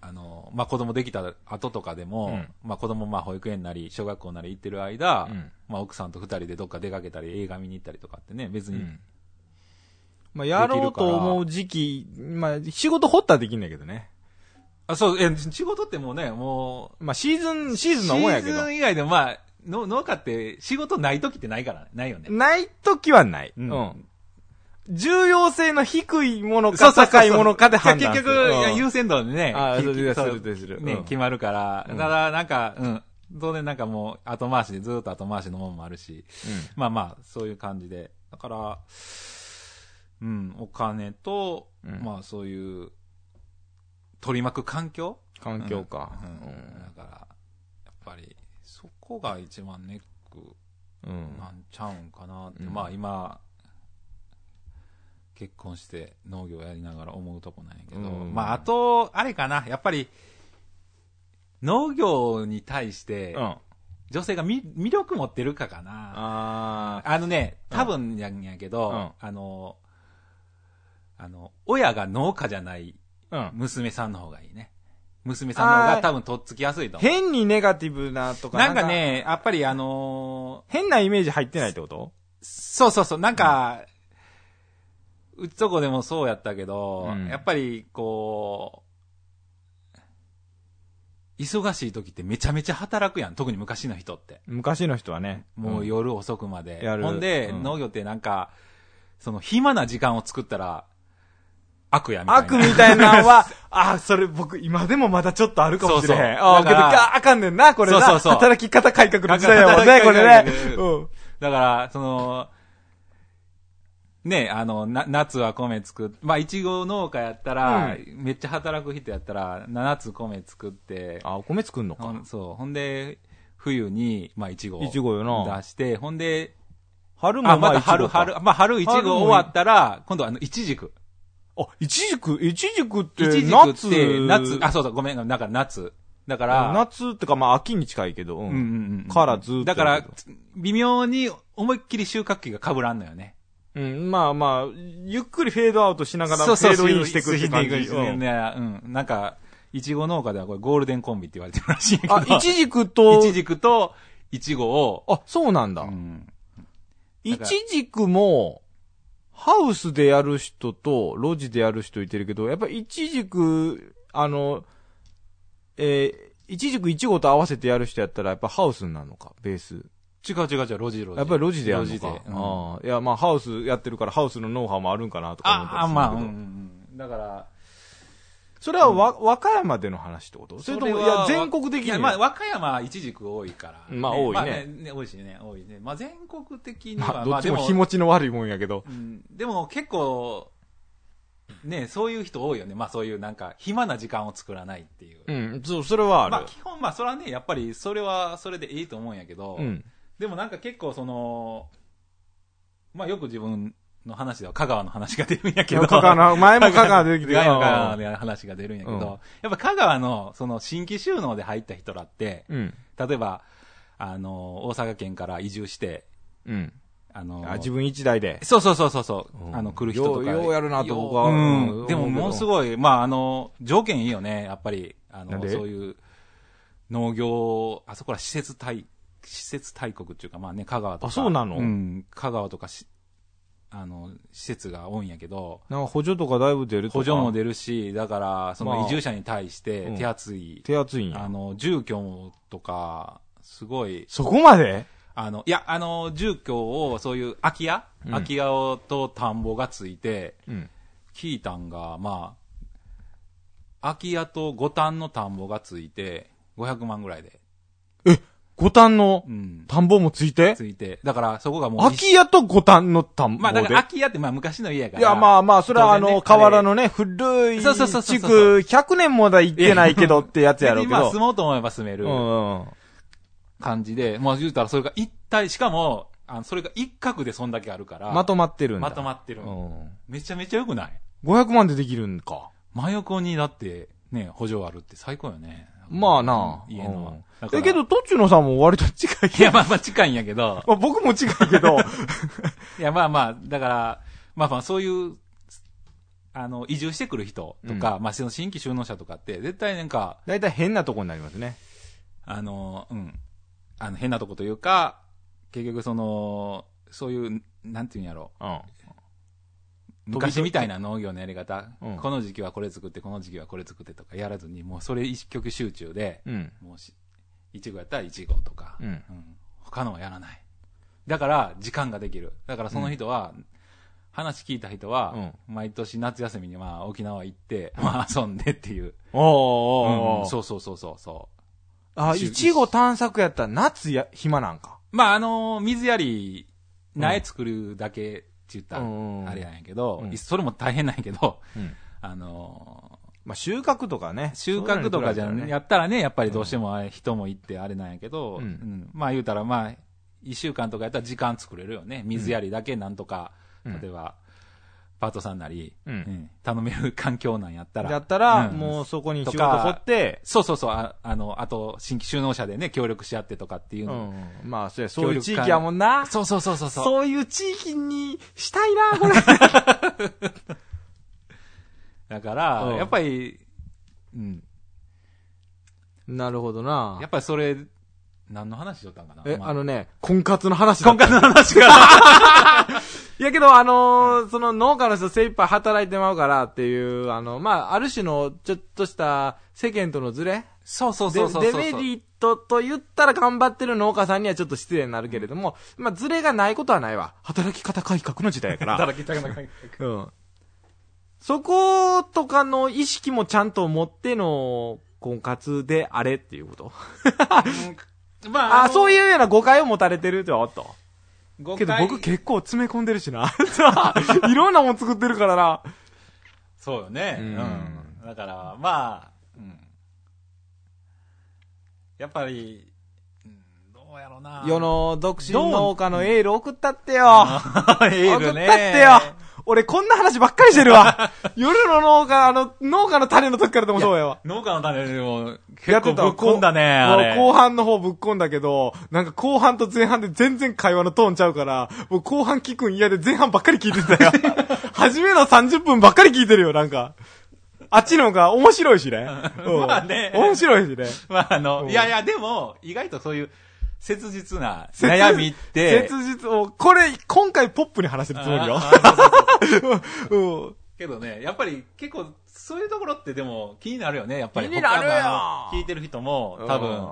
あの、まあ、子供できた後とかでも、うんまあ、子供まあ保育園なり、小学校なり行ってる間、うんまあ、奥さんと二人でどっか出かけたり、映画見に行ったりとかってね、別に、うんまあ、やろうと思う時期、まあ、仕事掘ったらできんねんけどね。あ、そう、え、仕事ってもうね、もまあ、シーズン、シーう、ズンのもんやけどシーズ。ン以外でもまあ、の農家って仕事ない時ってないからね、ないよね。ない時はない。ううんん。重要性の低いものか高いものかで判断する。結局、優先度でね、ね、うん。決まるから、うん。ただ、なんか、うん、当然なんかもう、後回しで、ずっと後回しのもんもあるし、まあまあ、そういう感じで。だから、うん、お金と、うん。まあそういう、取り巻く環境？環境か。うん。だから、やっぱり、そこが一番ネックなんちゃうんかなって、うん。まあ今、結婚して農業やりながら思うとこなんやけど、うんまああと、あれかな、やっぱり、農業に対して、うん。女性がみ魅力持ってるかかな。ああのね、多分やんやけど、うんあの、あの、親が農家じゃない。娘さんの方がいいね。娘さんの方が多分とっつきやすいと思う。変にネガティブなとか。なんか、ね、やっぱりあの変なイメージ入ってないってこと？そうそうそう、なんか、うちとこでもそうやったけど、うんやっぱりこう、忙しい時ってめちゃめちゃ働くやん。特に昔の人って。昔の人はね。もう夜遅くまで。やるほんで、うん農業ってなんか、その暇な時間を作ったら、悪やみたいな。悪みたいなのは、あ、それ僕今でもまだちょっとあるかもしれへん。そうそうあ、けど、だからああかんねんな、これな。そうそうそう働き方改革の時代やもんね、これねうん。だから、その、ね、あの、な、夏は米作っ、まあ、いちご農家やったら、めっちゃ働く人やったら、7つ米作って、あ、お米作んのか。そう。ほんで、冬に、まあ、いちごをいちごよな出して、ほんで、春もあ、また春、春、まあ、春いちご終わったら、今度あの、いちじく。あ、いちじく、いちじくって、いちじく夏、って、夏、あ、そうそう、ごめん、だから夏。だから、夏ってか、まあ、秋に近いけど、ううんうんうん。からずっとだからやけど、微妙に思いっきり収穫期が被らんのよね。うん、まあまあ、ゆっくりフェードアウトしながら、フそうそうェードインしていくって感じ。していくうんねうん。なんか、いちご農家ではこれゴールデンコンビって言われてるらしいけど。あ、いちじくと、いちじくと、いちごを、あ、そうなんだう。ん。いちじくも、ハウスでやる人と、路地でやる人いてるけど、やっぱいちじく、あの、えー、いちじくいちごと合わせてやる人やったら、やっぱハウスになるのか、ベース。違う違う違う、路地路地。やっぱり路地でやるのか。路地で。うんああいや、まあ、ハウスやってるから、ハウスのノウハウもあるんかなとか思ったあ、あ、りするけどうんうん。だから、それはわ、和歌山での話ってこと？それとも、いや、全国的に。いや、まあ、和歌山はいちじく多いから。まあ多いねまあね多いしね、多いね。まあ、全国的には、まあ、どっちもまあ日持ちの悪いもんやけど。うんでも結構、ね、そういう人多いよね。まあそういうなんか、暇な時間を作らないっていう。うん、そう、それはある。まあ基本、まあそれはね、やっぱりそれはそれでいいと思うんやけど、うん。でもなんか結構その、まあよく自分の話では香川の話が出るんやけど、香川の、前も香川出てきて香川ああの話が出るんやけど、うんやっぱ香川のその新規収納で入った人らって、うん。例えば、あの、大阪県から移住して、うん。あの、あ、自分一台で。そうそうそうそうそう、うんあの、来る人とか。ようやるなと僕はよううんん。でもものすごい、まああの、条件いいよね、やっぱり。あの、そういう、農業、あそこら施設大、施設大国っていうか、まあね、香川とか。あそうなの？うん。香川とかし、あの、施設が多いんやけど、なんか補助とかだいぶ出るとか？補助も出るし、だから、そまあの移住者に対してうん手厚い、手厚いんや。あの、住居とか、すごい、そこまで？あの、いや、あの、住居を、そういう空き家、うん空き家をと田んぼがついて、うん。聞いたんが、まあ、空き家と五反の田んぼがついて、500万ぐらいで。五反のうん。田んぼもついて？ついて。だから、そこがもう空き家と五反の田んぼまあ、だで。から空き家って、まあ、昔の家やから。いや、まあまあ、それはあの、河原のね、古いそうそうそうそう地区、100年もだ行ってないけどってやつやろうけど別にまあ、住。もうと思えば住めるうんうん。感じで、まあ、言うたらそれが一体、しかも、あのそれが一角でそんだけあるから。まとまってるんだ。まとまってる。うん。めちゃめちゃ良くない？500万でできるんか。真横にだって、ね、補助あるって最高よね。まあな家のうん。だからだけど、とっちゅのさんも割と近いいや、まあまあ近いんやけど。まあ僕も近いけど、いや、まあまあ、だから、まあまあそういう、あの、移住してくる人とか、まあ、その新規就農者とかって、絶対なんか、だいたい変なとこになりますね。あの、うん。あの、変なとこというか、結局その、そういう、なんていうんやろ。うん。昔みたいな農業のやり方、うんこの時期はこれ作って、この時期はこれ作ってとかやらずに、もうそれ一曲集中で、うん。もうし、いちごやったらいちごとか、うん。他のはやらない。だから、時間ができる。だからその人は、話聞いた人は、毎年夏休みにまあ沖縄行って、まあ遊んでっていう。おーおーおーうんそうそうそうそうそう。あ、いちご探索やったら夏や、暇なんか？まあ、あのー水やり、苗作るだけ言ったあれなんやけど、うん。それも大変なんやけど、うん。あのまあ、収穫とかね。ー。収穫とかじゃね。やったらね、やっぱりどうしても人もいってあれなんやけど、うん。うん。まあ言うたら、まあ、一週間とかやったら時間作れるよね。水やりだけなんとか、うん。例えば、パートさんなり、うんうん頼める環境なんやったら。だったら、うんもうそこに仕事とか掘って、そうそうそう、ああの、あと、新規就農者でね、協力し合ってとかっていううの。ん。まあ、そうや、そういう地域やもんな。そうそうそうそうそう。そういう地域にしたいな、これ。だから、うんやっぱり、うん。なるほどなやっ。ぱりそれ、何の話しとったんかな？え、まあのね、婚活の話だ今回の話から。いやけど、あのーその農家の人精一杯働いてまうからっていう、あの、まあ、ある種のちょっとした世間とのズレ？そうそうでそうそうそう。デメリットと言ったら頑張ってる農家さんにはちょっと失礼になるけれども、まあ、ズレがないことはないわ。働き方改革の時代やから。働きたくない。うん。そことかの意識もちゃんと持っての婚活であれっていうこと？まあ、そうういうような誤解を持たれてるっておっと。誤けど解僕結構詰め込んでるしな。いろんなもん作ってるからな。そうよね。ううんん。だから、まあ、うん。やっぱり、うん、どうやろうな。世の独身農家のエール送ったってよ。エールね。送ったってよ。俺こんな話ばっかりしてるわ。夜の農家、あの、農家の種の時からでもそうやわ。農家の種でも、や結構ぶっ込んだね、あ後半の方ぶっ込んだけど、なんか後半と前半で全然会話のトーンちゃうから、もう後半聞くん嫌で前半ばっかり聞いてたよ。初めの30分ばっかり聞いてるよ、なんか。あっちの方が面白いしね。う んまあね面白いしね。まあ、あの、うんいやいや、でも、意外とそういう、切実な切悩みって、切実を、これ、今回ポップに話してるつもりよけどね、やっぱり結構、そういうところってでも気になるよね、やっぱり。気になるよ聞いてる人も、多分、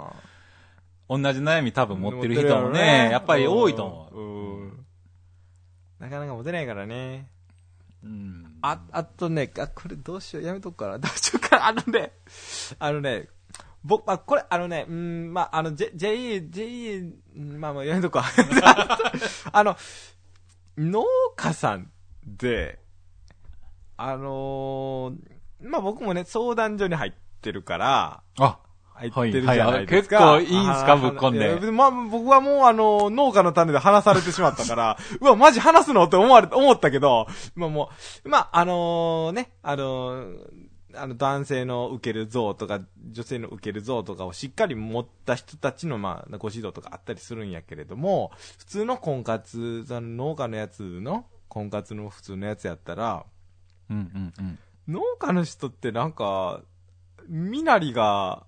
同じ悩み多分持ってる人も持ってるやろね、やっぱり多いと思う。うん。うんなかなか持てないからね。うん。あ、あとね、あ、これどうしよう、やめとくから、どうしようかな、あのね、あのね、僕、あ、これ、あのね、うん、まあ、あの、J、うんまあまあ、やめとくか。あの、農家さんで、あのーまあ僕もね、相談所に入ってるから、あ、入ってるじゃないですか。はいはい結構いいんすかあぶっ込んでまあ、僕はもうあの、農家の種で話されてしまったから、うわ、マジ話すのって思われ、思ったけど、まあもう、まあ、あのね、あのーあの、男性の受ける像とか、女性の受ける像とかをしっかり持った人たちの、まあ、ご指導とかあったりするんやけれども、普通の婚活、その農家のやつの、婚活の普通のやつやったら、うんうんうん。農家の人ってなんか、身なりが、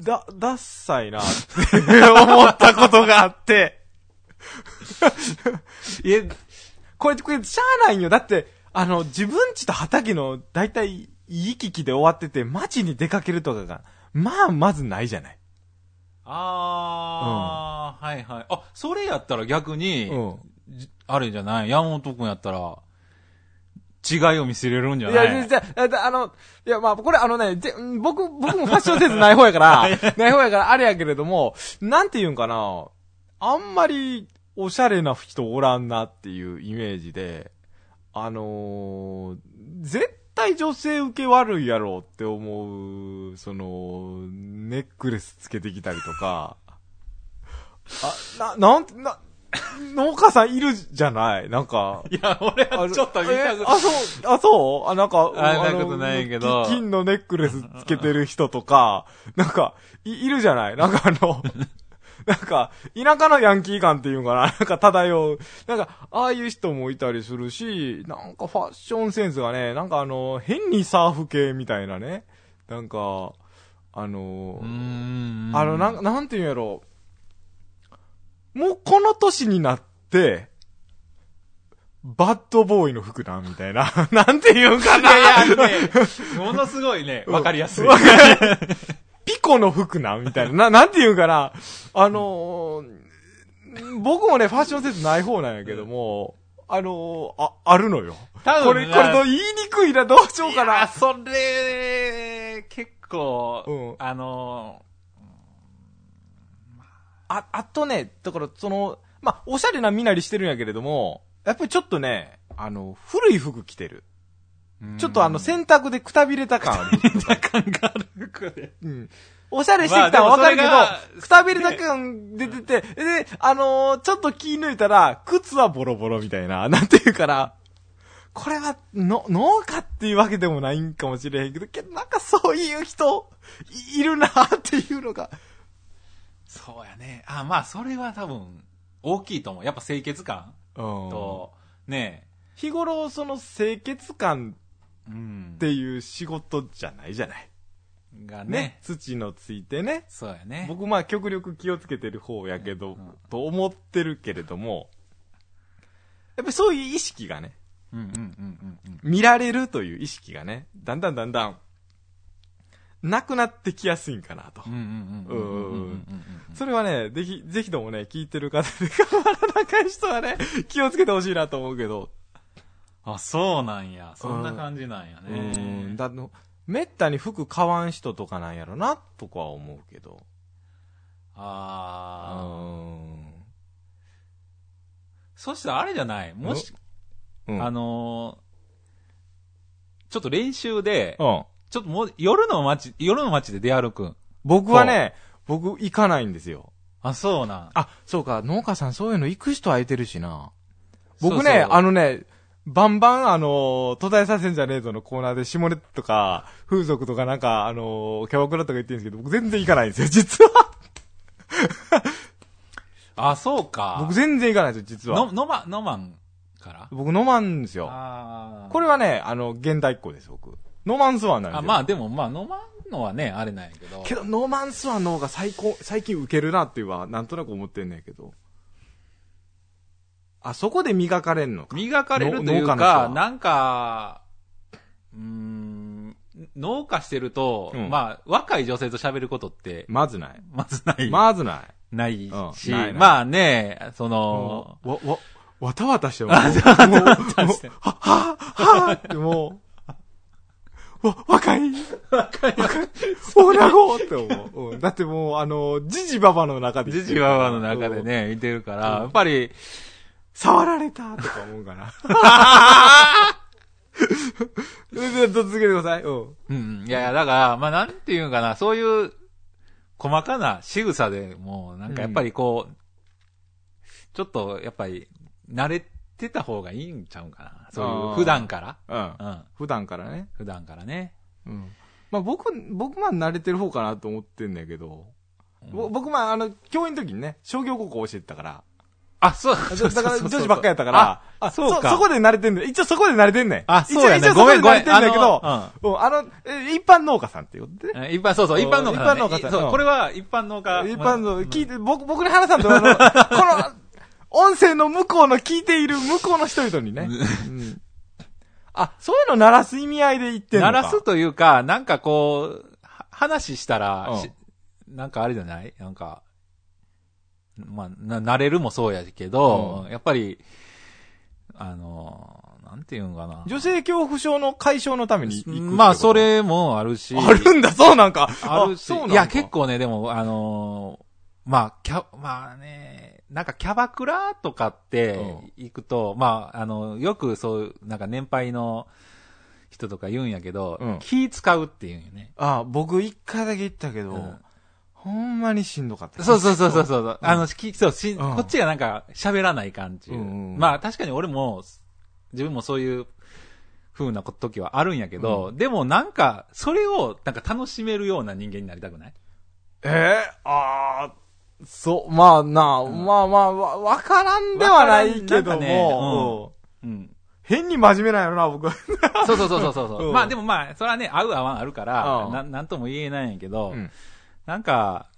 だ、ダッサいなって 思ったことがあって。いや、これ、これ、しゃあないんよ。だって、あの、自分ちと畑の、だいたい、行き来で終わってて、街に出かけるとかが、まあ、まずないじゃない。あー、はいはい。あ、それやったら逆に、うん。じあれじゃない？山本くんやったら、違いを見せれるんじゃいない？や、じゃあ、あの、いや、まあ、これあのね、ぜ僕、僕もファッションセンスない方やから、ない方やからあれやけれども、なんて言うんかな、あんまりおしゃれな人おらんなっていうイメージで、あのー絶対女性受け悪いやろうって思う、その、ネックレスつけてきたりとか、あ、な、なんて、な、農家さんいるじゃない？なんか。いや、俺はちょっと見たくえあ、そう、あ、そう？あ、なんか、あの見たことないけど。き金のネックレスつけてる人とか、なんか、い、いるじゃない？なんかあの、なんか、田舎のヤンキー感っていうかな、なんか漂う。なんか、ああいう人もいたりするし、なんかファッションセンスがね、なんかあの、変にサーフ系みたいなね。なんか、あの、あの、なん、なんていうんやろう。もうこの年になって、バッドボーイの服な、みたいな。なんて言うんかな。いやいや、ね、ものすごいね、わかりやすい。ピコの服な、みたいな。な、なんて言うんかな。あのー、僕もね、ファッションセンスない方なんやけども、あのー、あ、あるのよ。多分これ、これと言いにくいな、どうしようかな。それ、結構、うん、あのー、あ、あとね、だから、その、まあ、おしゃれな身なりしてるんやけれども、やっぱりちょっとね、あの、古い服着てる。ちょっとあの、洗濯でくたびれた感ある。感がある。うん。おしゃれしてきたらわかるけど、くたびれた感出てて、で、あのー、ちょっと気抜いたら、靴はボロボロみたいな、なんていうから、これは、の、農家っていうわけでもないんかもしれへんけど、けどなんかそういう人、いるなっていうのが。そうやね。あ、まあ、それは多分、大きいと思う。やっぱ清潔感と、ね日頃その清潔感っていう仕事じゃないじゃない。がね、ね、土のついてね。そうやね。僕まあ極力気をつけてる方やけど、うん、と思ってるけれども、やっぱりそういう意識がね、見られるという意識がね、だんだんだんだん、なくなってきやすいんかなと。それはね、ぜひ、ぜひともね、聞いてる方で 変わらなかい人はね、気をつけてほしいなと思うけど。あ、そうなんや。そんな感じなんやね。うん。だの、めったに服買わん人とかなんやろな、とかは思うけど。ああ。うん。そしたらあれじゃない？もし、うん、あのー、ちょっと練習で、うん。ちょっともう、夜の街、夜の街で出歩く僕はね、僕行かないんですよ。あ、そうな。あ、そうか、農家さんそういうの行く人空いてるしな。僕ね、そうそうあのね、バンバン、あの、途絶えさせんじゃねえぞのコーナーで、下ネとか、風俗とかなんか、あの、キャバクラとか言ってるんですけど、僕全然行かないんですよ、実は。あ、そうか。僕全然行かないんですよ、実は。の、のま、のまんから？僕飲まんですよ。これはね、あの、現代っ子です、僕。ノマンスワンなんですよ。あ、まあでも、まあ飲まんのはね、あれなんやけど。けど、ノーマンスワンの方が最高、最近受けるなっていうのは、なんとなく思ってんねんけど。あ、そこで磨かれんのか。磨かれるというか、なんか、うん、農家してると、うん、まあ、若い女性と喋ることって、まずない。まずない。まずない。ないし、うんないない、まあね、その、わ、わ、わたわたしても、もう、は、は、は、ってもう、わ、若い若い。若い。オーラゴって思う。うん。だってもう、あの、ジジババの中で。ジジババの中でね、見てるから、やっぱり、触られたとか思うかな。続けてください。うん。うん。いやいや、だから、まあ、なんていうんかな、そういう、細かな仕草でもう、なんかやっぱりこう、うん、ちょっと、やっぱり、慣れてた方がいいんちゃうかな。そういう、普段から。うん。うん。普段からね。普段からね。うん。まあ僕、僕は慣れてる方かなと思ってんだけど、うん、僕、まああの、教員の時にね、商業高校教えてたから、あ、そう。だから女子ばっかやったから、あ、そうかそ。そこで慣れてんねん。一応そこで慣れてんねん。あ、そうやね。ごめんごめん。慣れてんだけど、あの、あの一般農家さんっていうことで一般、そうそう、一般農家さん、一般農家さん。そう、これは一般農家。一般農、聞いて、僕、僕に話さんと、あの、この、音声の向こうの聞いている向こうの人々にね。あ、そういうの鳴らす意味合いで言ってんのか鳴らすというか、なんかこう、話したら、なんかあれじゃない？なんか、まあ、な、慣れるもそうやけど、うん、やっぱり、あの、なんていうんかな。女性恐怖症の解消のためにまあ、それもあるし。あるんだ、そうなんか。あるし。いや、結構ね、でも、あのまあ、キャ、まあね、なんかキャバクラとかって行くと、うん、まあ、あの、よくそう、なんか年配の人とか言うんやけど、うん、気使うって言うんよね。ああ、僕一回だけ行ったけど、うん、ほんまにしんどかった。そうそうそうそうそう。あの、き、そう、し、こっちがなんか喋らない感じ。うんまあ確かに俺も、自分もそういう風な時はあるんやけど、でもなんか、それをなんか楽しめるような人間になりたくない？ええー、あそう、まあな、まあまあ、わ、わからんではないけどわからんなんかねも、うんうん。変に真面目なんやろな、僕。そうそうそうそうそう。うんまあでもまあ、それはね、合う合わんあるからう、んななんとも言えないんやけど、うんなんか、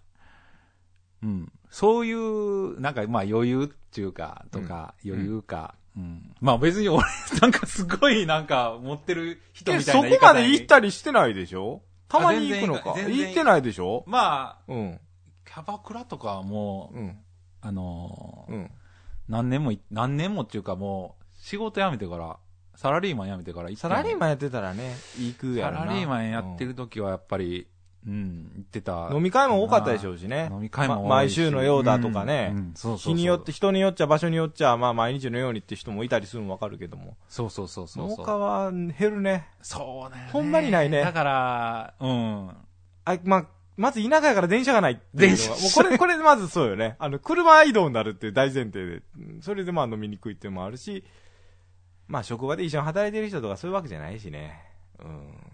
うん、そういう、なんかまあ余裕っていうか、とか、うん余裕か、うん。まあ別に俺、なんかすごいなんか持ってる人え、みたそいな言い方にこまで行ったりしてないでしょ？たまに行くのか。行ってないでしょ？まあ、うん。キャバクラとかはもう、うん。あのーうん。何年もい、何年もっていうかもう、仕事辞めてから、サラリーマン辞めてからサラリーマンやってたらね、行くやサろな。ラリーマンやってる時はやっぱり、うん、行ってた。飲み会も多かったでしょうしね。飲み会も多いしま毎週のようだとかね。日によって、人によっちゃ場所によっちゃ、まあ毎日のようにって人もいたりするのわかるけども。そうそうそうそう。農家は減るね。そうね。ほんまにないねだから、うん。あ、まあ、まず田舎やから電車がない。電車もうこれ、これまずそうよね。あの、車移動になるっていう大前提で。うんそれでまあ飲みにくいっていうのもあるし、まあ職場で一緒に働いてる人とかそういうわけじゃないしね。うん。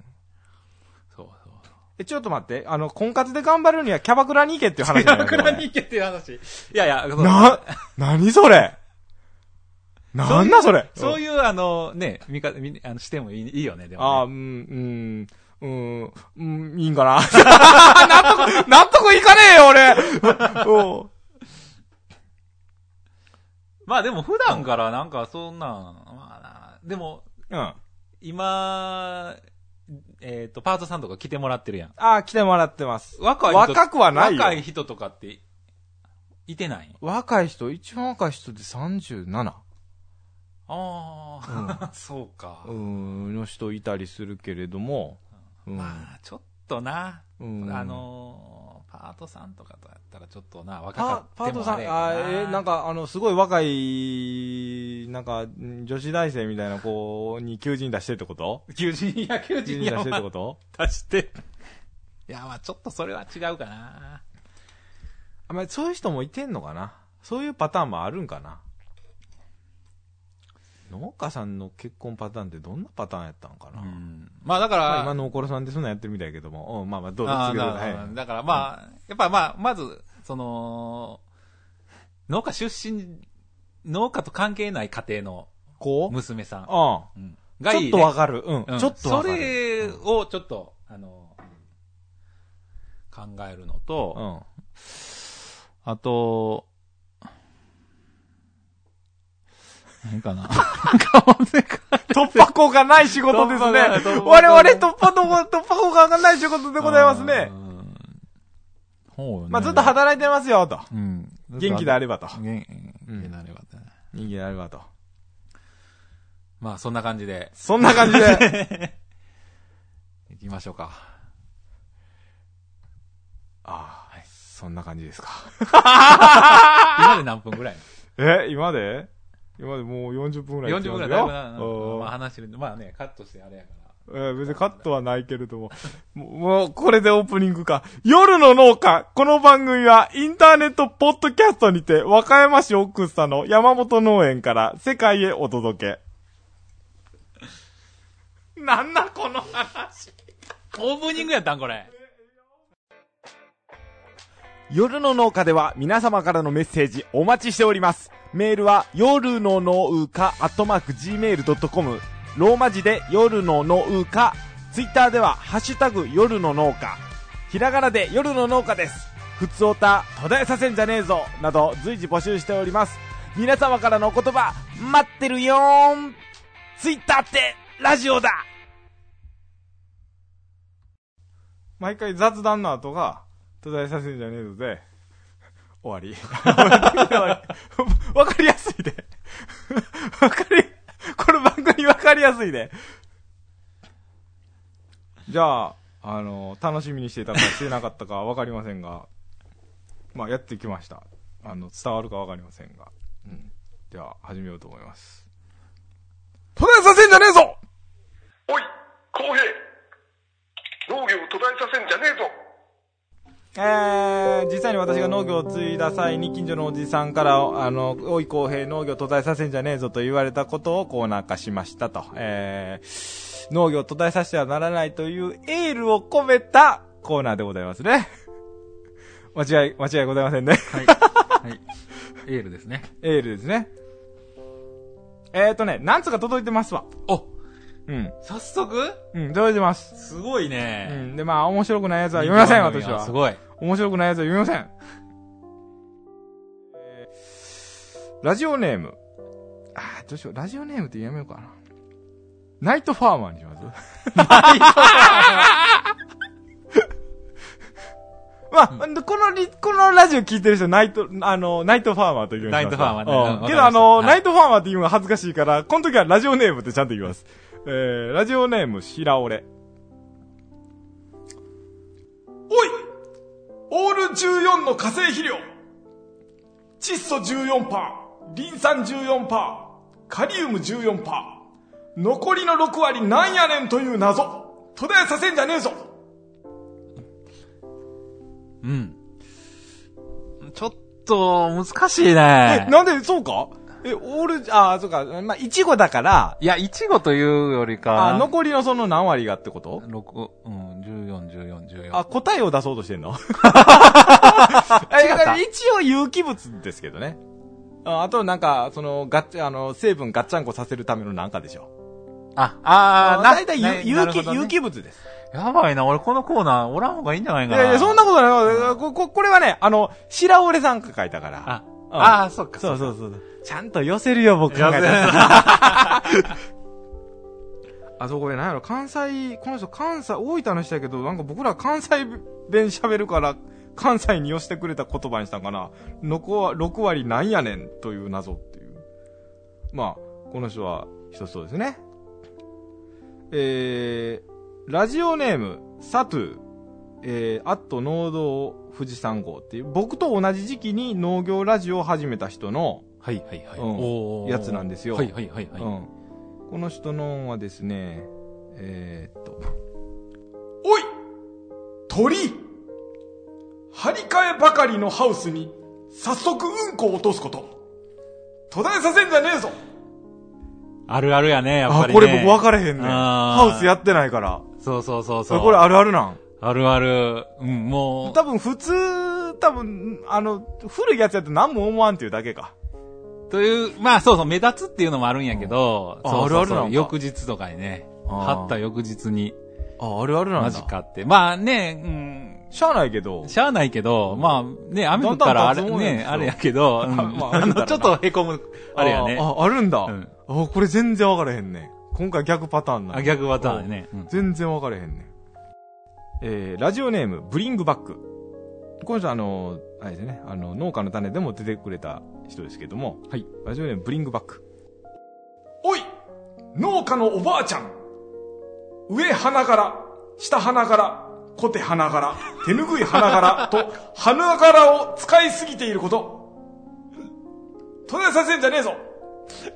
え、ちょっと待って。あの、婚活で頑張るにはキャバクラに行けっていう話 キャバクラに行けっていう話。いやいや、な、なにそれ？なんだそれ？そういう、あの、ね、見か、見あの、してもいいいいよね、でああ、も、ね。うん、うん、うん、うん、いいんかな？納得、納得いかねえよ、俺 おうまあでも普段からなんかそんな、まあな、でも、うん。あ今、えっ、と、パートさんとか来てもらってるやん。あ、来てもらってます。若い人。若くはないよ。若い人とかって、いてない若い人、一番若い人で 37? ああ、そうか。うん、の人いたりするけれども、うん。まあ、ちょっとな、うんあのー、パートさんとかとやったらちょっとな、若パかパートさん、もあえなんか、あの、すごい若い、なんか、ん女子大生みたいな子に求人出してるってこと？求人、いや、求求人出してるってこと？あ出して。いや、まあちょっとそれは違うかな。あまあ、そういう人もいてんのかな？そういうパターンもあるんかな？農家さんの結婚パターンってどんなパターンやったのかな、うん。まあだかまあ、ら、今のおころさんでそんなんやってるみたいやけども、うん、まあまあ、どうぞあー続けてくださいだからまあ、やっぱまあ、まず、その、農家出身、農家と関係ない家庭のこう娘さん。うん。うんちょっとわかる。うん。うんちょっとわかる。それをちょっと、あの、考えるのと、うん。あと、何かな 突破口がない仕事ですね。我々突破口、突破口がない仕事でございますねう。ん。ほうよねまあ、ずっと働いてますよ、と。うん。元気であればと。元元気であればってね。元気であればと。まあ、そんな感じで、そんな感じで。行きましょうか。ああ、そんな感じですか。今で何分ぐらいえ、今で？今でもう40分ぐらい ?40 分ぐらいだいぶな、うんまあ話してるんで、まあね、カットしてあれやから。えー別にカットはないけれども。もう、もうこれでオープニングか。夜の農家。この番組はインターネットポッドキャストにて、和歌山市奥佐の山本農園から世界へお届け。なんだこの話。オープニングやったんこれ。夜の農家では皆様からのメッセージお待ちしております。メールは夜の農家アットマーク gmail.com ローマ字で夜の農家ツイッターではハッシュタグ夜の農家ひらがなで夜の農家です。ふつおた途絶えさせんじゃねえぞなど随時募集しております。皆様からのお言葉待ってるよーんツイッターってラジオだ毎回雑談の後が途絶えさせんじゃねえぞで終わり。わかりやすいで。わかり、この番組わかりやすいで。じゃあ、あの、楽しみにしていたかしてなかったかわかりませんが、まあ、やってきました。あの、伝わるかわかりませんが。うん。では、始めようと思います。途絶えさせんじゃねえぞおい、公平農業途絶えさせんじゃねえぞえー、実際に私が農業を継いだ際に近所のおじさんから、あの、おい公平農業途絶えさせんじゃねえぞと言われたことをコーナー化しましたと。えー、農業途絶えさせてはならないというエールを込めたコーナーでございますね。間違い、間違いございませんね。はい。はい。エールですね。エールですね。えーとね、なんつうか届いてますわ。おうん。早速？うん、届いてます。すごいうね。ん。で、まあ、面白くないやつは読みません、私は。すごい。面白くないやつは読みません。えーラジオネーム。あーどうしよう。ラジオネームってやめようかな。ナイトファーマーにします？まあ、このリ、このラジオ聞いてる人、ナイト、あの、ナイトファーマーと言うナイトファーマーねうんけど、あの、はいナイトファーマーって言うのが恥ずかしいから、この時はラジオネームってちゃんと言います。えー、ラジオネーム、白折れ。おいオール14の化成肥料窒素14%、リン酸14%、カリウム14%、残りの6割なんやねんという謎、途絶えさせんじゃねえぞうん。ちょっと、難しいえ、ね。なんで、そうか？え、オール、あ、そうか、まあ、いちごだから、いや、いちごというよりか。あ、残りのその何割がってこと？六うん、14、14、14。あ、答えを出そうとしてんの？違っえた一応有機物ですけどね。ああとなんか、その、ガッチ、あの、成分ガッチャンコさせるためのなんかでしょ。あ、あー、だいたいな有機、なるほどね有機物です。やばいな、俺このコーナーおらん方がいいんじゃないかな。いやいや、そんなことない。こ、こ、これはね、あの、白折さんが書いたから。あ、うんあー、そっか。そうそうそう。ちゃんと寄せるよ、僕考えた。あそこで何やろ、関西、この人関西、大分の人やけど、なんか僕ら関西弁喋るから、関西に寄せてくれた言葉にしたんかな。残は、6割なんやねんという謎っていう。まあ、この人は一つそうですね。えー、ラジオネーム、サトゥ、えー、アット農道富士山号っていう、僕と同じ時期に農業ラジオを始めた人の、はいはいはい。うんやつなんですよはいはいはいはい。うん。この人のはですね、えー、っと。おい鳥張り替えばかりのハウスに、早速うんこを落とすこと。途絶えさせんじゃねえぞあるあるやね、やっぱり、ね。あ、これ僕分かれへんねハウスやってないから。そうそうそうそう。これあるあるなん？あるある。うん、もう。多分普通、多分、あの、古いやつやって何も思わんっていうだけか。という、まあそうそう、目立つっていうのもあるんやけど、あそうそうそうあるある翌日とかにね、貼った翌日に、あ、あるあるなんだ。マジかって。まあね、しゃあないけどうん、。しゃあないけど、まあね、雨降ったらあれ、ね、あれやけど、うん まああの、ちょっと凹む、あれやね。あ、ああるんだ。うんあ、これ全然分からへんね。今回逆パターンな。あ、逆パターンやね。うん全然分からへんね。えー、ラジオネーム、ブリングバック。この人あの、あれですね、あの、農家の種でも出てくれた人ですけども、はい。ラジオネーム、ブリングバック。おい農家のおばあちゃん上花柄、下花柄、小手花柄、手拭い花柄と、花柄を使いすぎていること。途絶えさせんじゃねえぞ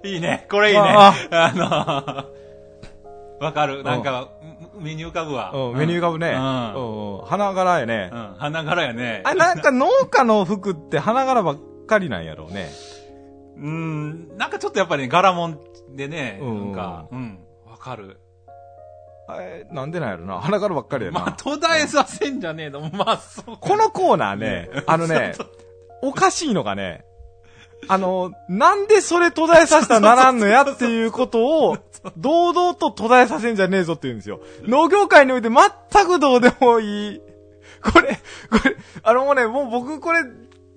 いいね。これいいね。ああの、わかる。なんか、目に浮かぶわ。うん、メニュー浮かぶね。うん。うん、花柄やね。うん。花柄やね。あ、なんか農家の服って花柄ばっかりなんやろうね。うん。なんかちょっとやっぱりね、柄もんでね、うんなんか、うん。わかる。えなんでなんやろな。花柄ばっかりやな。まあ、途絶えさせんじゃねえの。まあ、そう。このコーナーね、あのね、おかしいのがね、あの、なんでそれ途絶えさせたらならんのやっていうことを、堂々と途絶えさせんじゃねえぞって言うんですよ。農業界において全くどうでもいい。これ、これ、あのもうね、もう僕これ、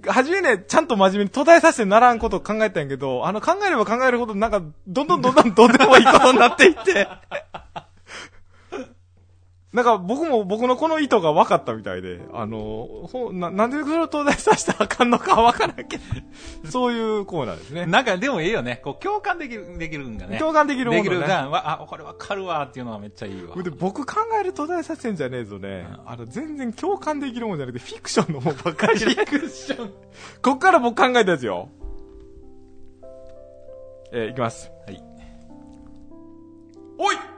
初めね、ちゃんと真面目に途絶えさせてならんことを考えたんやけど、あの考えれば考えるほどなんか、どんどんどんどんどうでもいいことになっていって。なんか僕も僕のこの意図が分かったみたいで、あの、ほななんでそれを東大させたらあかんのか分からんけど、そういうコーナーですね。なんかでもいいよね。こう、共感できる、できるんがね。共感できるものねできるが、わあ、これわかるわっていうのがめっちゃいいわ。で僕考える東大させんじゃねえぞね。あの、全然共感できるもんじゃなくて、フィクションのもんばっかりで。フィクション。こっから僕考えたやつよ。えーいきます。はい。おい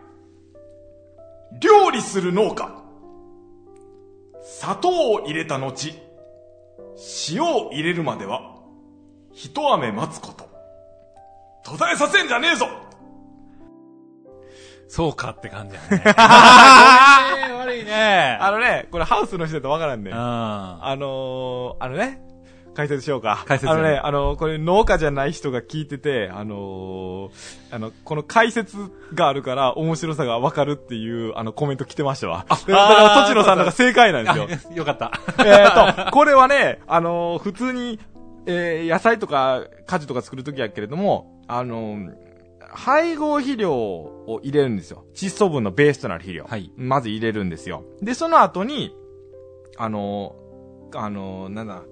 料理する農家。砂糖を入れた後、塩を入れるまでは、一雨待つこと。途絶えさせんじゃねえぞそうかって感じやね。悪いね。あのね、これハウスの人だとわからんね。うん。あのー、あのね、解説しようか。解説あのね、あのこれ農家じゃない人が聞いてて、あのー、あの、この解説があるから面白さがわかるっていう、あの、コメント来てましたわ。だから、だから、とちのさんのが正解なんですよ。あよかった。えっと、これはね、あのー普通に、えー野菜とか果樹とか作るときやけれども、あのー配合肥料を入れるんですよ。窒素分のベースとなる肥料。はいまず入れるんですよ。で、その後に、あのーあのーなんだ、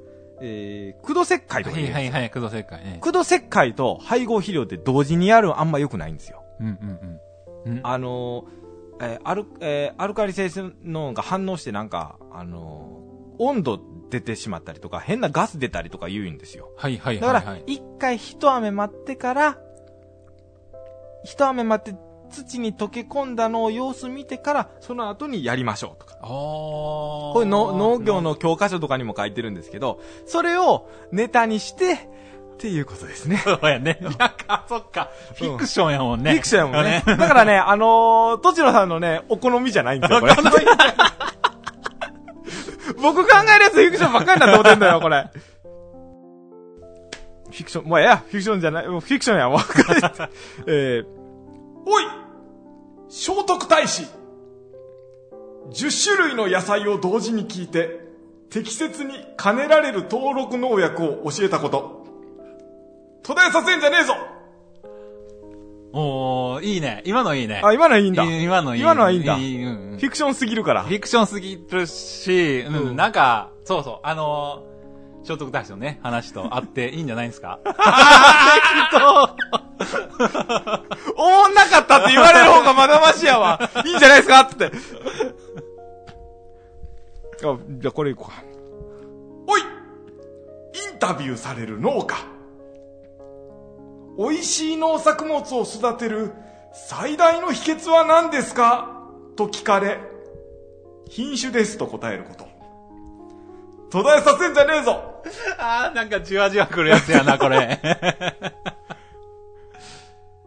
えー、駆動石灰とかは入れるんですよ。いはいはい、工藤正解ね。駆動石灰と配合肥料って同時にやるのあんま良くないんですよ。うんうんうん。うんあのーえーアル、えーアルカリ性のが反応してなんか、あのー温度出てしまったりとか、変なガス出たりとか言うんですよ。はいはいだからはいはい、。一回一雨待ってから、一雨待って土に溶け込んだのを様子見てから、その後にやりましょうとか。これの農業の教科書とかにも書いてるんですけど、それをネタにして、っていうことですね。そうやね。なんか、そっか。フィクションやもんね。フィクションやもんね。だからね、あのー、とちのさんのね、お好みじゃないんですよ、これ。僕考えるやつフィクションばっかりなって思ってんだよ、これ。フィクション、もうええや、フィクションじゃない、もうフィクションや、もう。えー、おい聖徳太子 !10 種類の野菜を同時に聞いて、適切に兼ねられる登録農薬を教えたこと。途絶えさせんじゃねえぞおー、いいね。今のいいね。あ、今のはいいんだ。い今のいい。今のはいいんだいいうんうんフィクションすぎるからフ。ィクションすぎるし、うん、うんなんか、そうそう、あのー、聖徳太子のね、話とあっていいんじゃないですか？おもんなかったって言われる方がまだましやわ。いいんじゃないですか？って。あ、じゃあこれいこうか。おいインタビューされる農家。美味しい農作物を育てる最大の秘訣は何ですか？と聞かれ、品種ですと答えること。途絶えさせんじゃねえぞあー、なんかじわじわ来るやつやな、これ。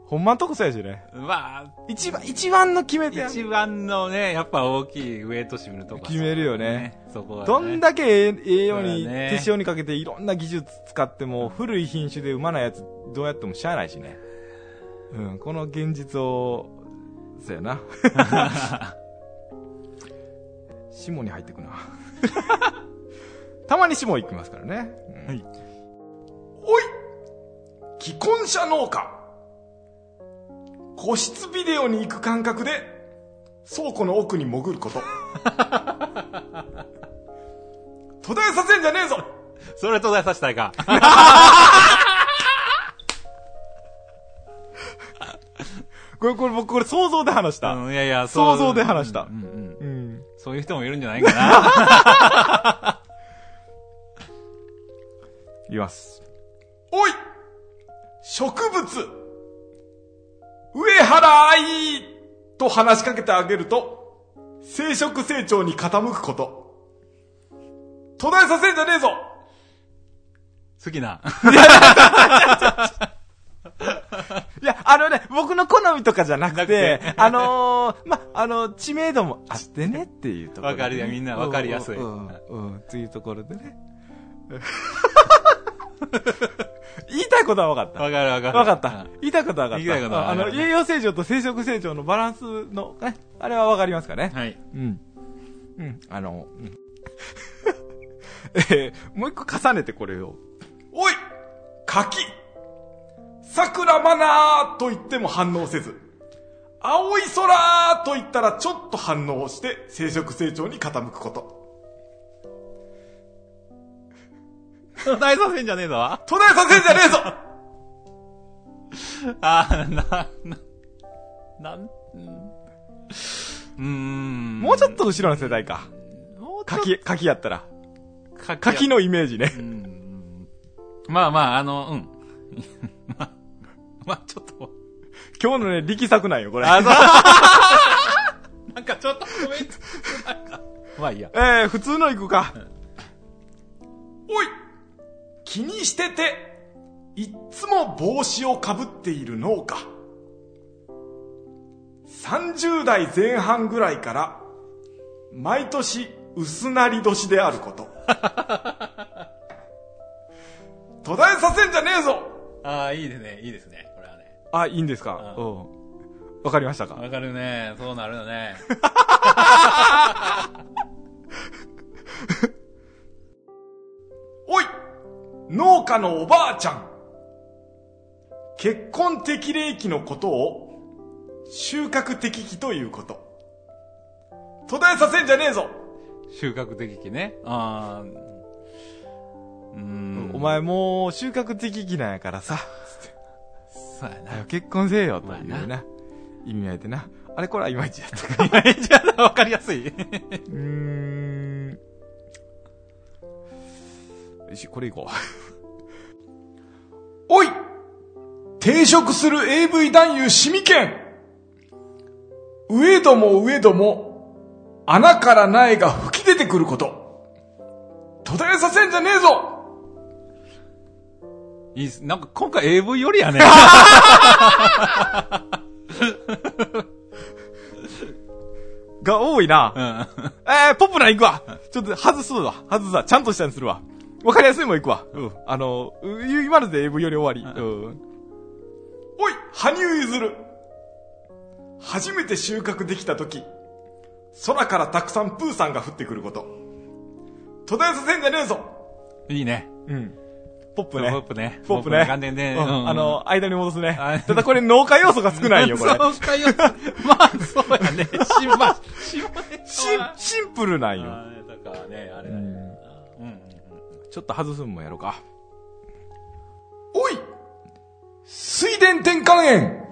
ほんまんとこそうやしね。まあ、一番、一番の決め手やん一番のね、やっぱ大きいウェイト占めるとこは決めるよね。そこはね。どんだけええええようにそうだね手塩にかけていろんな技術使っても古い品種でうまないやつどうやってもしゃあないしね。うん、この現実を、そうやな。下に入ってくな。たまに下行きますからね。はい。おい既婚者農家個室ビデオに行く感覚で倉庫の奥に潜ること。途絶えさせんじゃねえぞそれ途絶えさせたいか。これ、これ僕これ想像で話した。うん、いやいや、想像で話したうんうん。うん。そういう人もいるんじゃないかな。いきます。おい植物上原いと話しかけてあげると、生殖成長に傾くこと。途絶えさせんじゃねえぞ好きな。いや、あのね、僕の好みとかじゃなくなくてて、あのー、ま、あの、知名度もあってねっていうところでね、わかるよみんなわかりやすいうん、うん、うんっていうところでね。言いたいことは分かった。わかるわかる。分かったうん。言いたいことは分かった。言いたいことはあの、分かる栄養成長と生殖成長のバランスの、ね、あれは分かりますかね。はい。うん。うん。あの、うん。えーもう一個重ねてこれを。おい柿桜マナーと言っても反応せず、青い空と言ったらちょっと反応して生殖成長に傾くこと。途絶えさせんじゃねえぞ。途絶えさせんじゃねえぞ あー、な、な、なん、うん。もうちょっと後ろの世代か。柿、柿やったら。柿柿のイメージね。うん。まあまあ、あの、うん。まあ、まあちょっと。今日のね、力作なんよ、これ。あ、そう。なんかちょっとごめん。まあいいや。えー、普通の行くか。おい気にしてて、いっつも帽子をかぶっている農家。30代前半ぐらいから、毎年薄なり年であること。途絶えさせんじゃねえぞああ、いいですね、いいですね、これはね。あ、いいんですか？ううん。わかりましたか？わかるね、そうなるよね。おい農家のおばあちゃん結婚適齢期のことを収穫適期ということ。途絶えさせんじゃねえぞ収穫的期ね。ああ、うーん。お前もう収穫的期なんやからさ、そうやな。結婚せえよというまあな、意味合いでな。あれこれはいまいちやったか。じゃあ、わかりやすい。うーん。よし、これいこ おい抵触する AV 男優シミケン上ども上ども、穴から苗が吹き出てくること。途絶えさせんじゃねえぞいいっす。なんか今回 AV よりやね。う。が多いな。うん。えー、ポップな行くわ。ちょっと外すわ。外すわ。ちゃんとしたにするわ。わかりやすいもん行くわ。うん。あの、う今ので AV より終わり。うん。おい羽生結弦初めて収穫できた時、空からたくさんプーさんが降ってくること。途絶えさせんじゃねえぞいいね。うん。ポップポね。ップね。ポップね。完全ね。うんあ、の、間に戻すねあ。ただこれ農家要素が少ないよ、これ。そうかよ。まあ、そうやね。し、まあ、し。シン、プルなんよ。だからね、あれだね。ちょっと外すんもやろうか。おい水田転換炎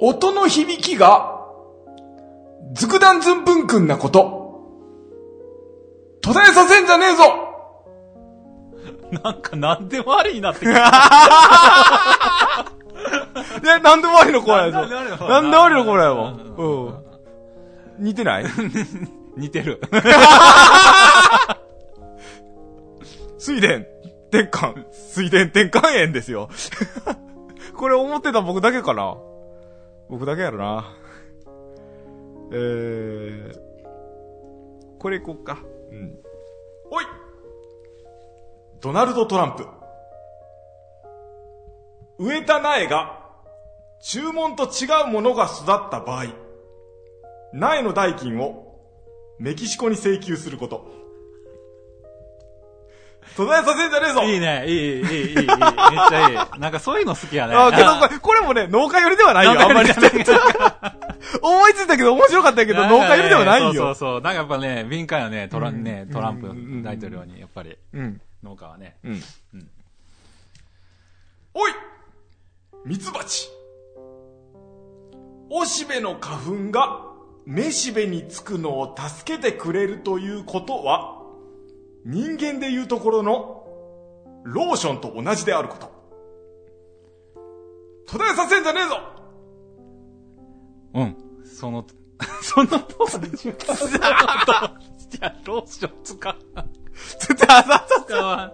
音の響きが、ズクダンズンブンクンなこと。途絶えさせんじゃねえぞなんか、なんでもありになってきた。いや、なんでもありのコーやぞ。もありの？コーナーなんでもありのコーナーや。うん。似てない？似てる。水田、転換、水田転換炎ですよ。これ思ってた僕だけかな？僕だけやろな。えー、これいこっか。うん。おいドナルド・トランプ。植えた苗が、注文と違うものが育った場合、苗の代金をメキシコに請求すること。途絶えさせんじゃねえぞいいね、いい、いい、いい、いい、めっちゃいい。なんかそういうの好きやね。あ、けどこれ、これもね、農家寄りではないよ、あんまり。思いついたけど面白かったけど、農家寄りではないそうそうよ。そう。なんかやっぱね、敏感よね、トラン、ねう、んトランプうん大統領に、やっぱり、うん。農家はね。うん。おいミツバチ。おしべの花粉がめしべにつくのを助けてくれるということは、人間でいうところのローションと同じであること。途絶えさせんじゃねえぞうん。その、その通り、じゃあ、ローション使う。つって、あささ使わん。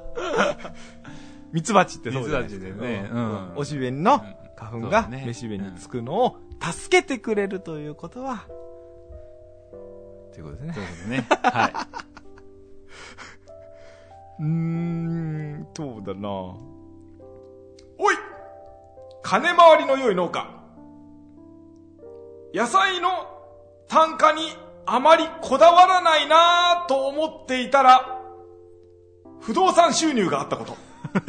ミツバチってそうじゃないミツバチでねうんうんおしべの花粉がそうだねめしべにつくのを助けてくれるということは、ということですねそ。うですね。はい。そうだなおい金回りの良い農家。野菜の単価にあまりこだわらないなぁと思っていたら、不動産収入があったこと。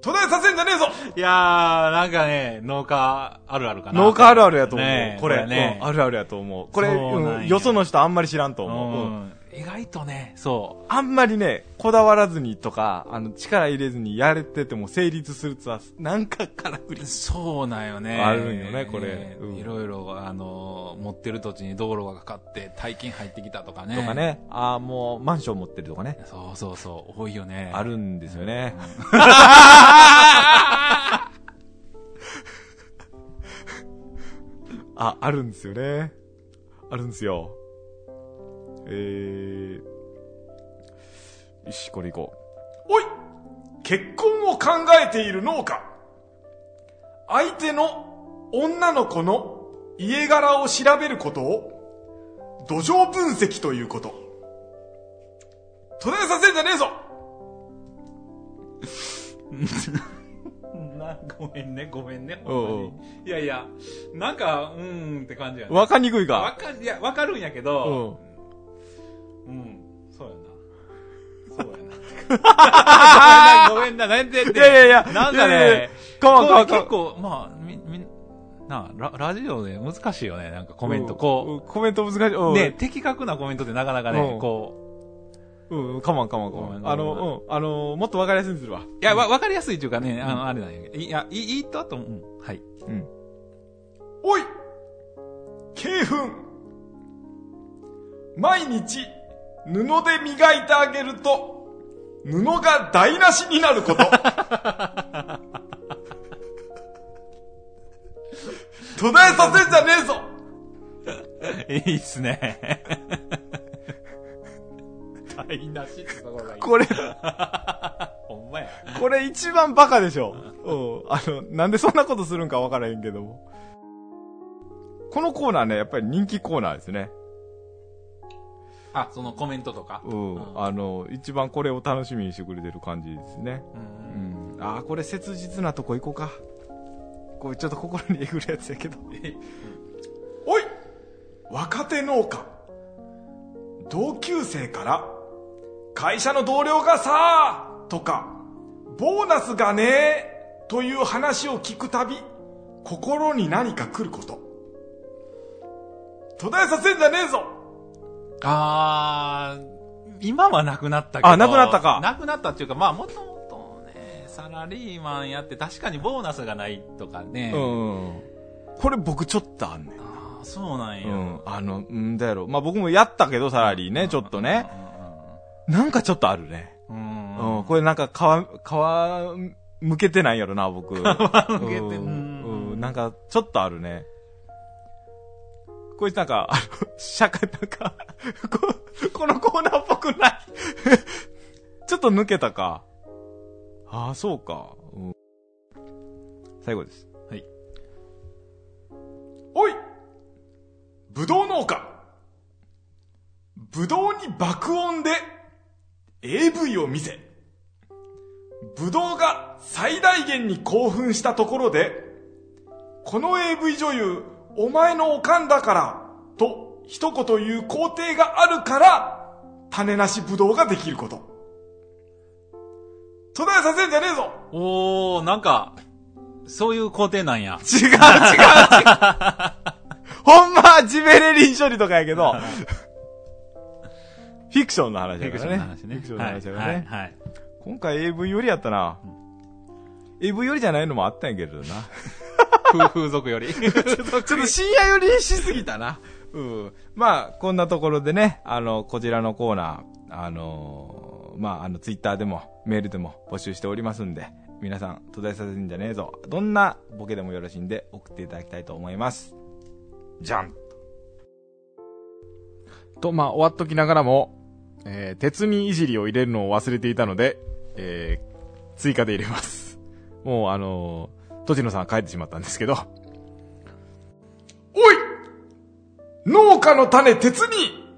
途絶えさせんじゃねえぞいやー、なんかね、農家あるあるかな。農家あるあるやと思う。ねえこれ、これねうんあるあるやと思う。これ、そうなんやうんよその人あんまり知らんとう思う。うんん。意外とね、そあんまりね、こだわらずにとか、あの、力入れずにやれてても成立するツアー、なんかからくりう。。そうなんよね。あるんよねこれうんいろいろ、あの、持ってる土地に道路がかかって、大金入ってきたとかね。とか。ね、ああ、もう、マンション持ってるとかね、そうそうそう、多いよね。あるんですよね。あ、あるんですよね。あるんですよ。えー、よし、これいこおい結婚を考えている農家。相手の女の子の家柄を調べることを土壌分析ということ。途絶えさせんじゃねえぞ な、ごめんね、ごめんね、ほんまに。いやいや、なんか、うーんって感じやね。わかりにくいわか。かいや、わかるんやけうど、ん。うん、そうやな。そうやな。ごめんな、ごめんな、なんでって。いやいやいやなんかね、これ結構、まあ、み、み、なラ、ラジオで難しいよね、なんかコメント。こうん。コメント難しい。ね、的確なコメントってなかなかうねん、こうん、かまんかまんかまん。あの、うん、あの、もっとわかりやすいにするわ。う、いや、わ、わかりやすいっていうかね、あの、あれなんやけど。いや、いい、いいと、あと、うん、はい。うん。おい鶏粉毎日布で磨いてあげると布が台無しになること。途絶えさせんじゃねえぞいいっすね。台無しってところがいい。これ、ほんまや。これ一番バカでしょ。うん。あの、なんでそんなことするんかわからへんけども。このコーナーね、やっぱり人気コーナーですね。あ、そのコメントとか。うん。うんあの、一番これを楽しみにしてくれてる感じですね。うんうん。あー、これ切実なとこ行こうか。これちょっと心にえぐるやつやけど。おい若手農家同級生から会社の同僚がさとかボーナスがねという話を聞くたび心に何か来ること途絶えさせんじゃねえぞあー、今はなくなったけど。あなくなったかなくなったっていうか、まあ、もともとね、サラリーマンやって確かにボーナスがないとかね。うん。これ僕ちょっとあんねん。あーそうなんや。うん。あの、んだやろ。まあ、僕もやったけど、サラリーね、ちょっとね。なんかちょっとあるね。うん。ううんん。これなんか皮、皮、向けてないやろな、僕。皮向けてううんん。なんか、ちょっとあるね。こいつなんか、あの、社会、なんか、こ、このコーナーっぽくない。ちょっと抜けたか。ああ、そうか。うん。最後です。はいおいぶどう農家ぶどうに爆音で AV を見せ、ぶどうが最大限に興奮したところで、この AV 女優、お前のおかんだから、と一言言う工程があるから、種なしぶどうができること。途絶えさせんじゃねえぞおー、なんか、そういう工程なんや。違う違う違う ほんまはジベレリン処理とかやけど、フィクションの話フィクだからね。ションの話ね。フィクションの話だからね。はい。はい。今回 AV よりやったな。AV よりじゃないのもあったんやけどな。風風俗より。ちょっと深夜寄りにしすぎたな。うん。まあ、こんなところでね、あの、こちらのコーナー、あのーまあ、あの、ツイッターでも、メールでも募集しておりますんで、皆さん、途絶えさせんじゃねえぞ。どんなボケでもよろしいんで、送っていただきたいと思います。じゃんと、まあ、終わっときながらも、えー、鉄にいじりを入れるのを忘れていたので、えー、追加で入れます。もう、あのー、とちのさんは帰ってしまったんですけど、おい農家の種鉄に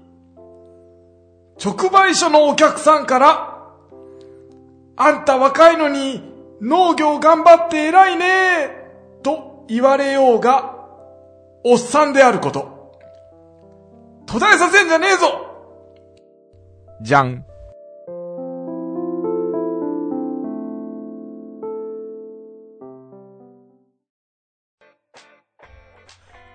直売所のお客さんから、あんた若いのに農業頑張って偉いねと言われようが、おっさんであること。途絶えさせんじゃねえぞじゃん。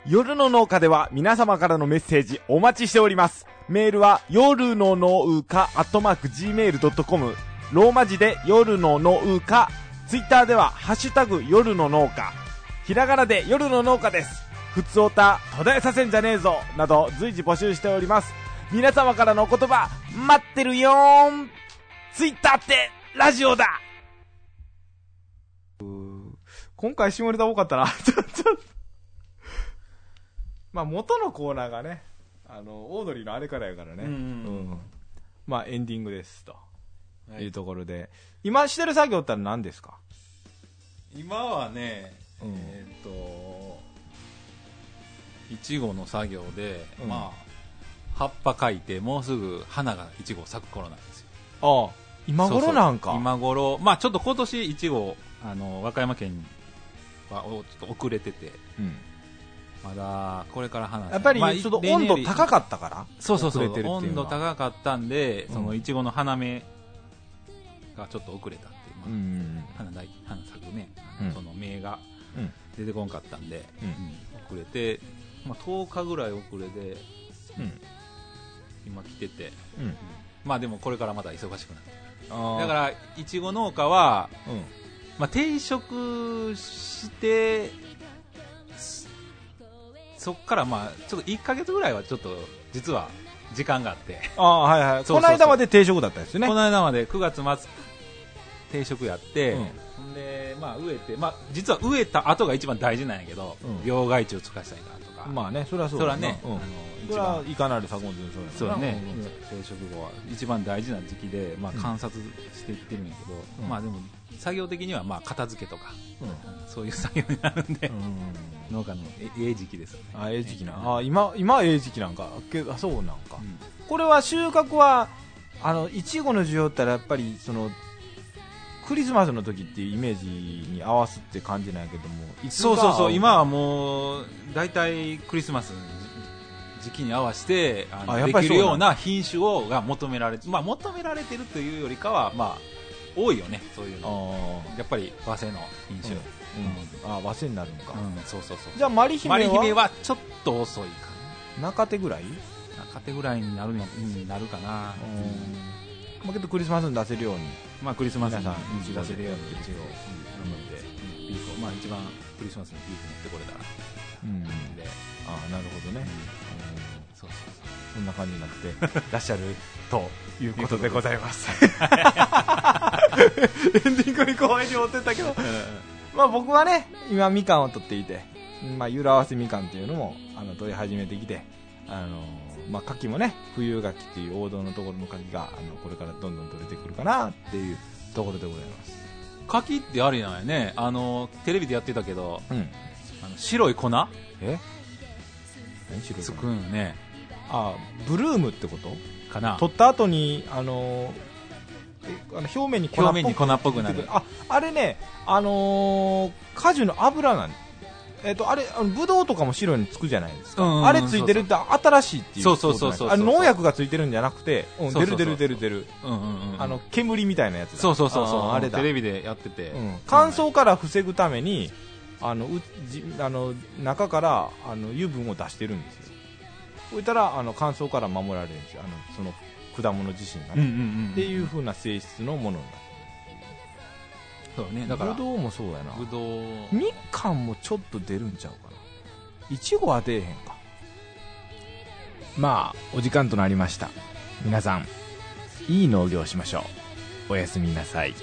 夜の農家では皆様からのメッセージお待ちしております。メールは夜の農家アットマーク gmail.com ローマ字で夜の農家ツイッターではハッシュタグ夜の農家ひらがなで夜の農家です。ふつおた途絶えさせんじゃねえぞなど随時募集しております。皆様からのお言葉待ってるよーんツイッターってラジオだ今回下ネタ多かったな。ちょ、ちょ、まあ元のコーナーがね、あの、オードリーのあれからやからね。うんまあエンディングです、と。はい。いうところで。今してる作業って何ですか？今はね、うん。えーっと、いちごの作業で、うん。まあ葉っぱかいてもうすぐ花がいちご咲く頃なんですよ。ああ、今頃なんか。今頃。まあちょっと今年いちごあの和歌山県はおちょっと遅れてて。うんまだこれから花やっぱり、まあちょっと温度高かったから。そうそうそう。温度高かったんで、そのうん。いちごの花芽がちょっと遅れたっていう、まあうん。花だい花咲くね、うん。その芽がうん。出てこんかったんで、うん。うん遅れて、まあ、10日ぐらい遅れでうん。今来てて、うん。まあでもこれからまた忙しくなってだからいちご農家は、うん。まあ、定食してそそっからまあちょっと1か月ぐらいはちょっと実は時間があって、ああ、はいはい。そうそうそう。この間まで定食だったですね。この間まで9月末定食やって、うん。でまあ植えて、まあ、実は植えた後が一番大事なんやけど、うん。病害虫をつかしたりだとか、まあね、それはそうだそれはね、うん。あの一番。いかなる作物でそうやそうだね、うん定食後は一番大事な時期で、まあ、うん。観察していってるんやけど、うん。まあでも作業的にはまあ片付けとかうん。そういう作業になるんで、うん。農家のえええ時期ですよね。あ、ええ時期な。あ、今、今ええ時期なんか。けあ、そうなんか。う。ん。これは収穫は、あの、いちごの需要ってやっぱり、その、クリスマスの時っていうイメージに合わすって感じなんやけども、そうそうそう。今はもう大体クリスマスの時期に合わせてあのあやっでぱりそうなのきるような品種をが求められて、まあ、求められてるというよりかは、まあ、多いよねそういうあのー。やっぱり和製の品種、うん。あ、和製になるんか。うんそうそうそうじゃあ、マリ姫は？マリ姫はちょっと遅いか中手ぐらい？な中手ぐらいになるの、うん、なるかな、まあ、けどクリスマスに出せるように。まあクリスマスに出せるようにいちご、うん、なので、うんピークを。まあ一番クリスマスにピーク持ってこれたら。うん。で、ああ、なるほどね。そうそうそんな感じになってらっしゃるということでございます。エンディングに後輩に持ってったけど、まあ僕はね、今みかんを取っていて、まあゆら合わせみかんっていうのも、あの、取り始めてきて、あの、まあ柿もね、冬柿っていう王道のところの柿が、あの、これからどんどん取れてくるかなっていうところでございます。柿ってありなんやね。あのテレビでやってたけどうん。あの白い粉？え？何白いつかくんよねあ、ブルームってこと？かな。取った後に、あのえあの表面に粉っぽく。表面に粉っぽくなる。ああれね、あのー果樹の油なんえっ、と、あれ、あのブドウとかも白につくじゃないですか。うんうんうんあれついてるって新しいっていう。そう。そうそうそうあれ農薬がついてるんじゃなくて、出る出る出る出る。うんうんうんあの、煙みたいなやつだ。そうそうそうそう。あれだ。テ。レビでやってて、うん。乾燥から防ぐために、あの、うじあの中からあの油分を出してるんですよ。そしたら、あの、乾燥から守られるんですよ。あの、その果物自身がね。うんうんうんっていう風な性質のものになってそうね。だからぶどうもそうやな。ぶどう。みかんもちょっと出るんちゃうかな。いちごは出えへんか。まあお時間となりました。皆さんいい農業をしましょう。おやすみなさい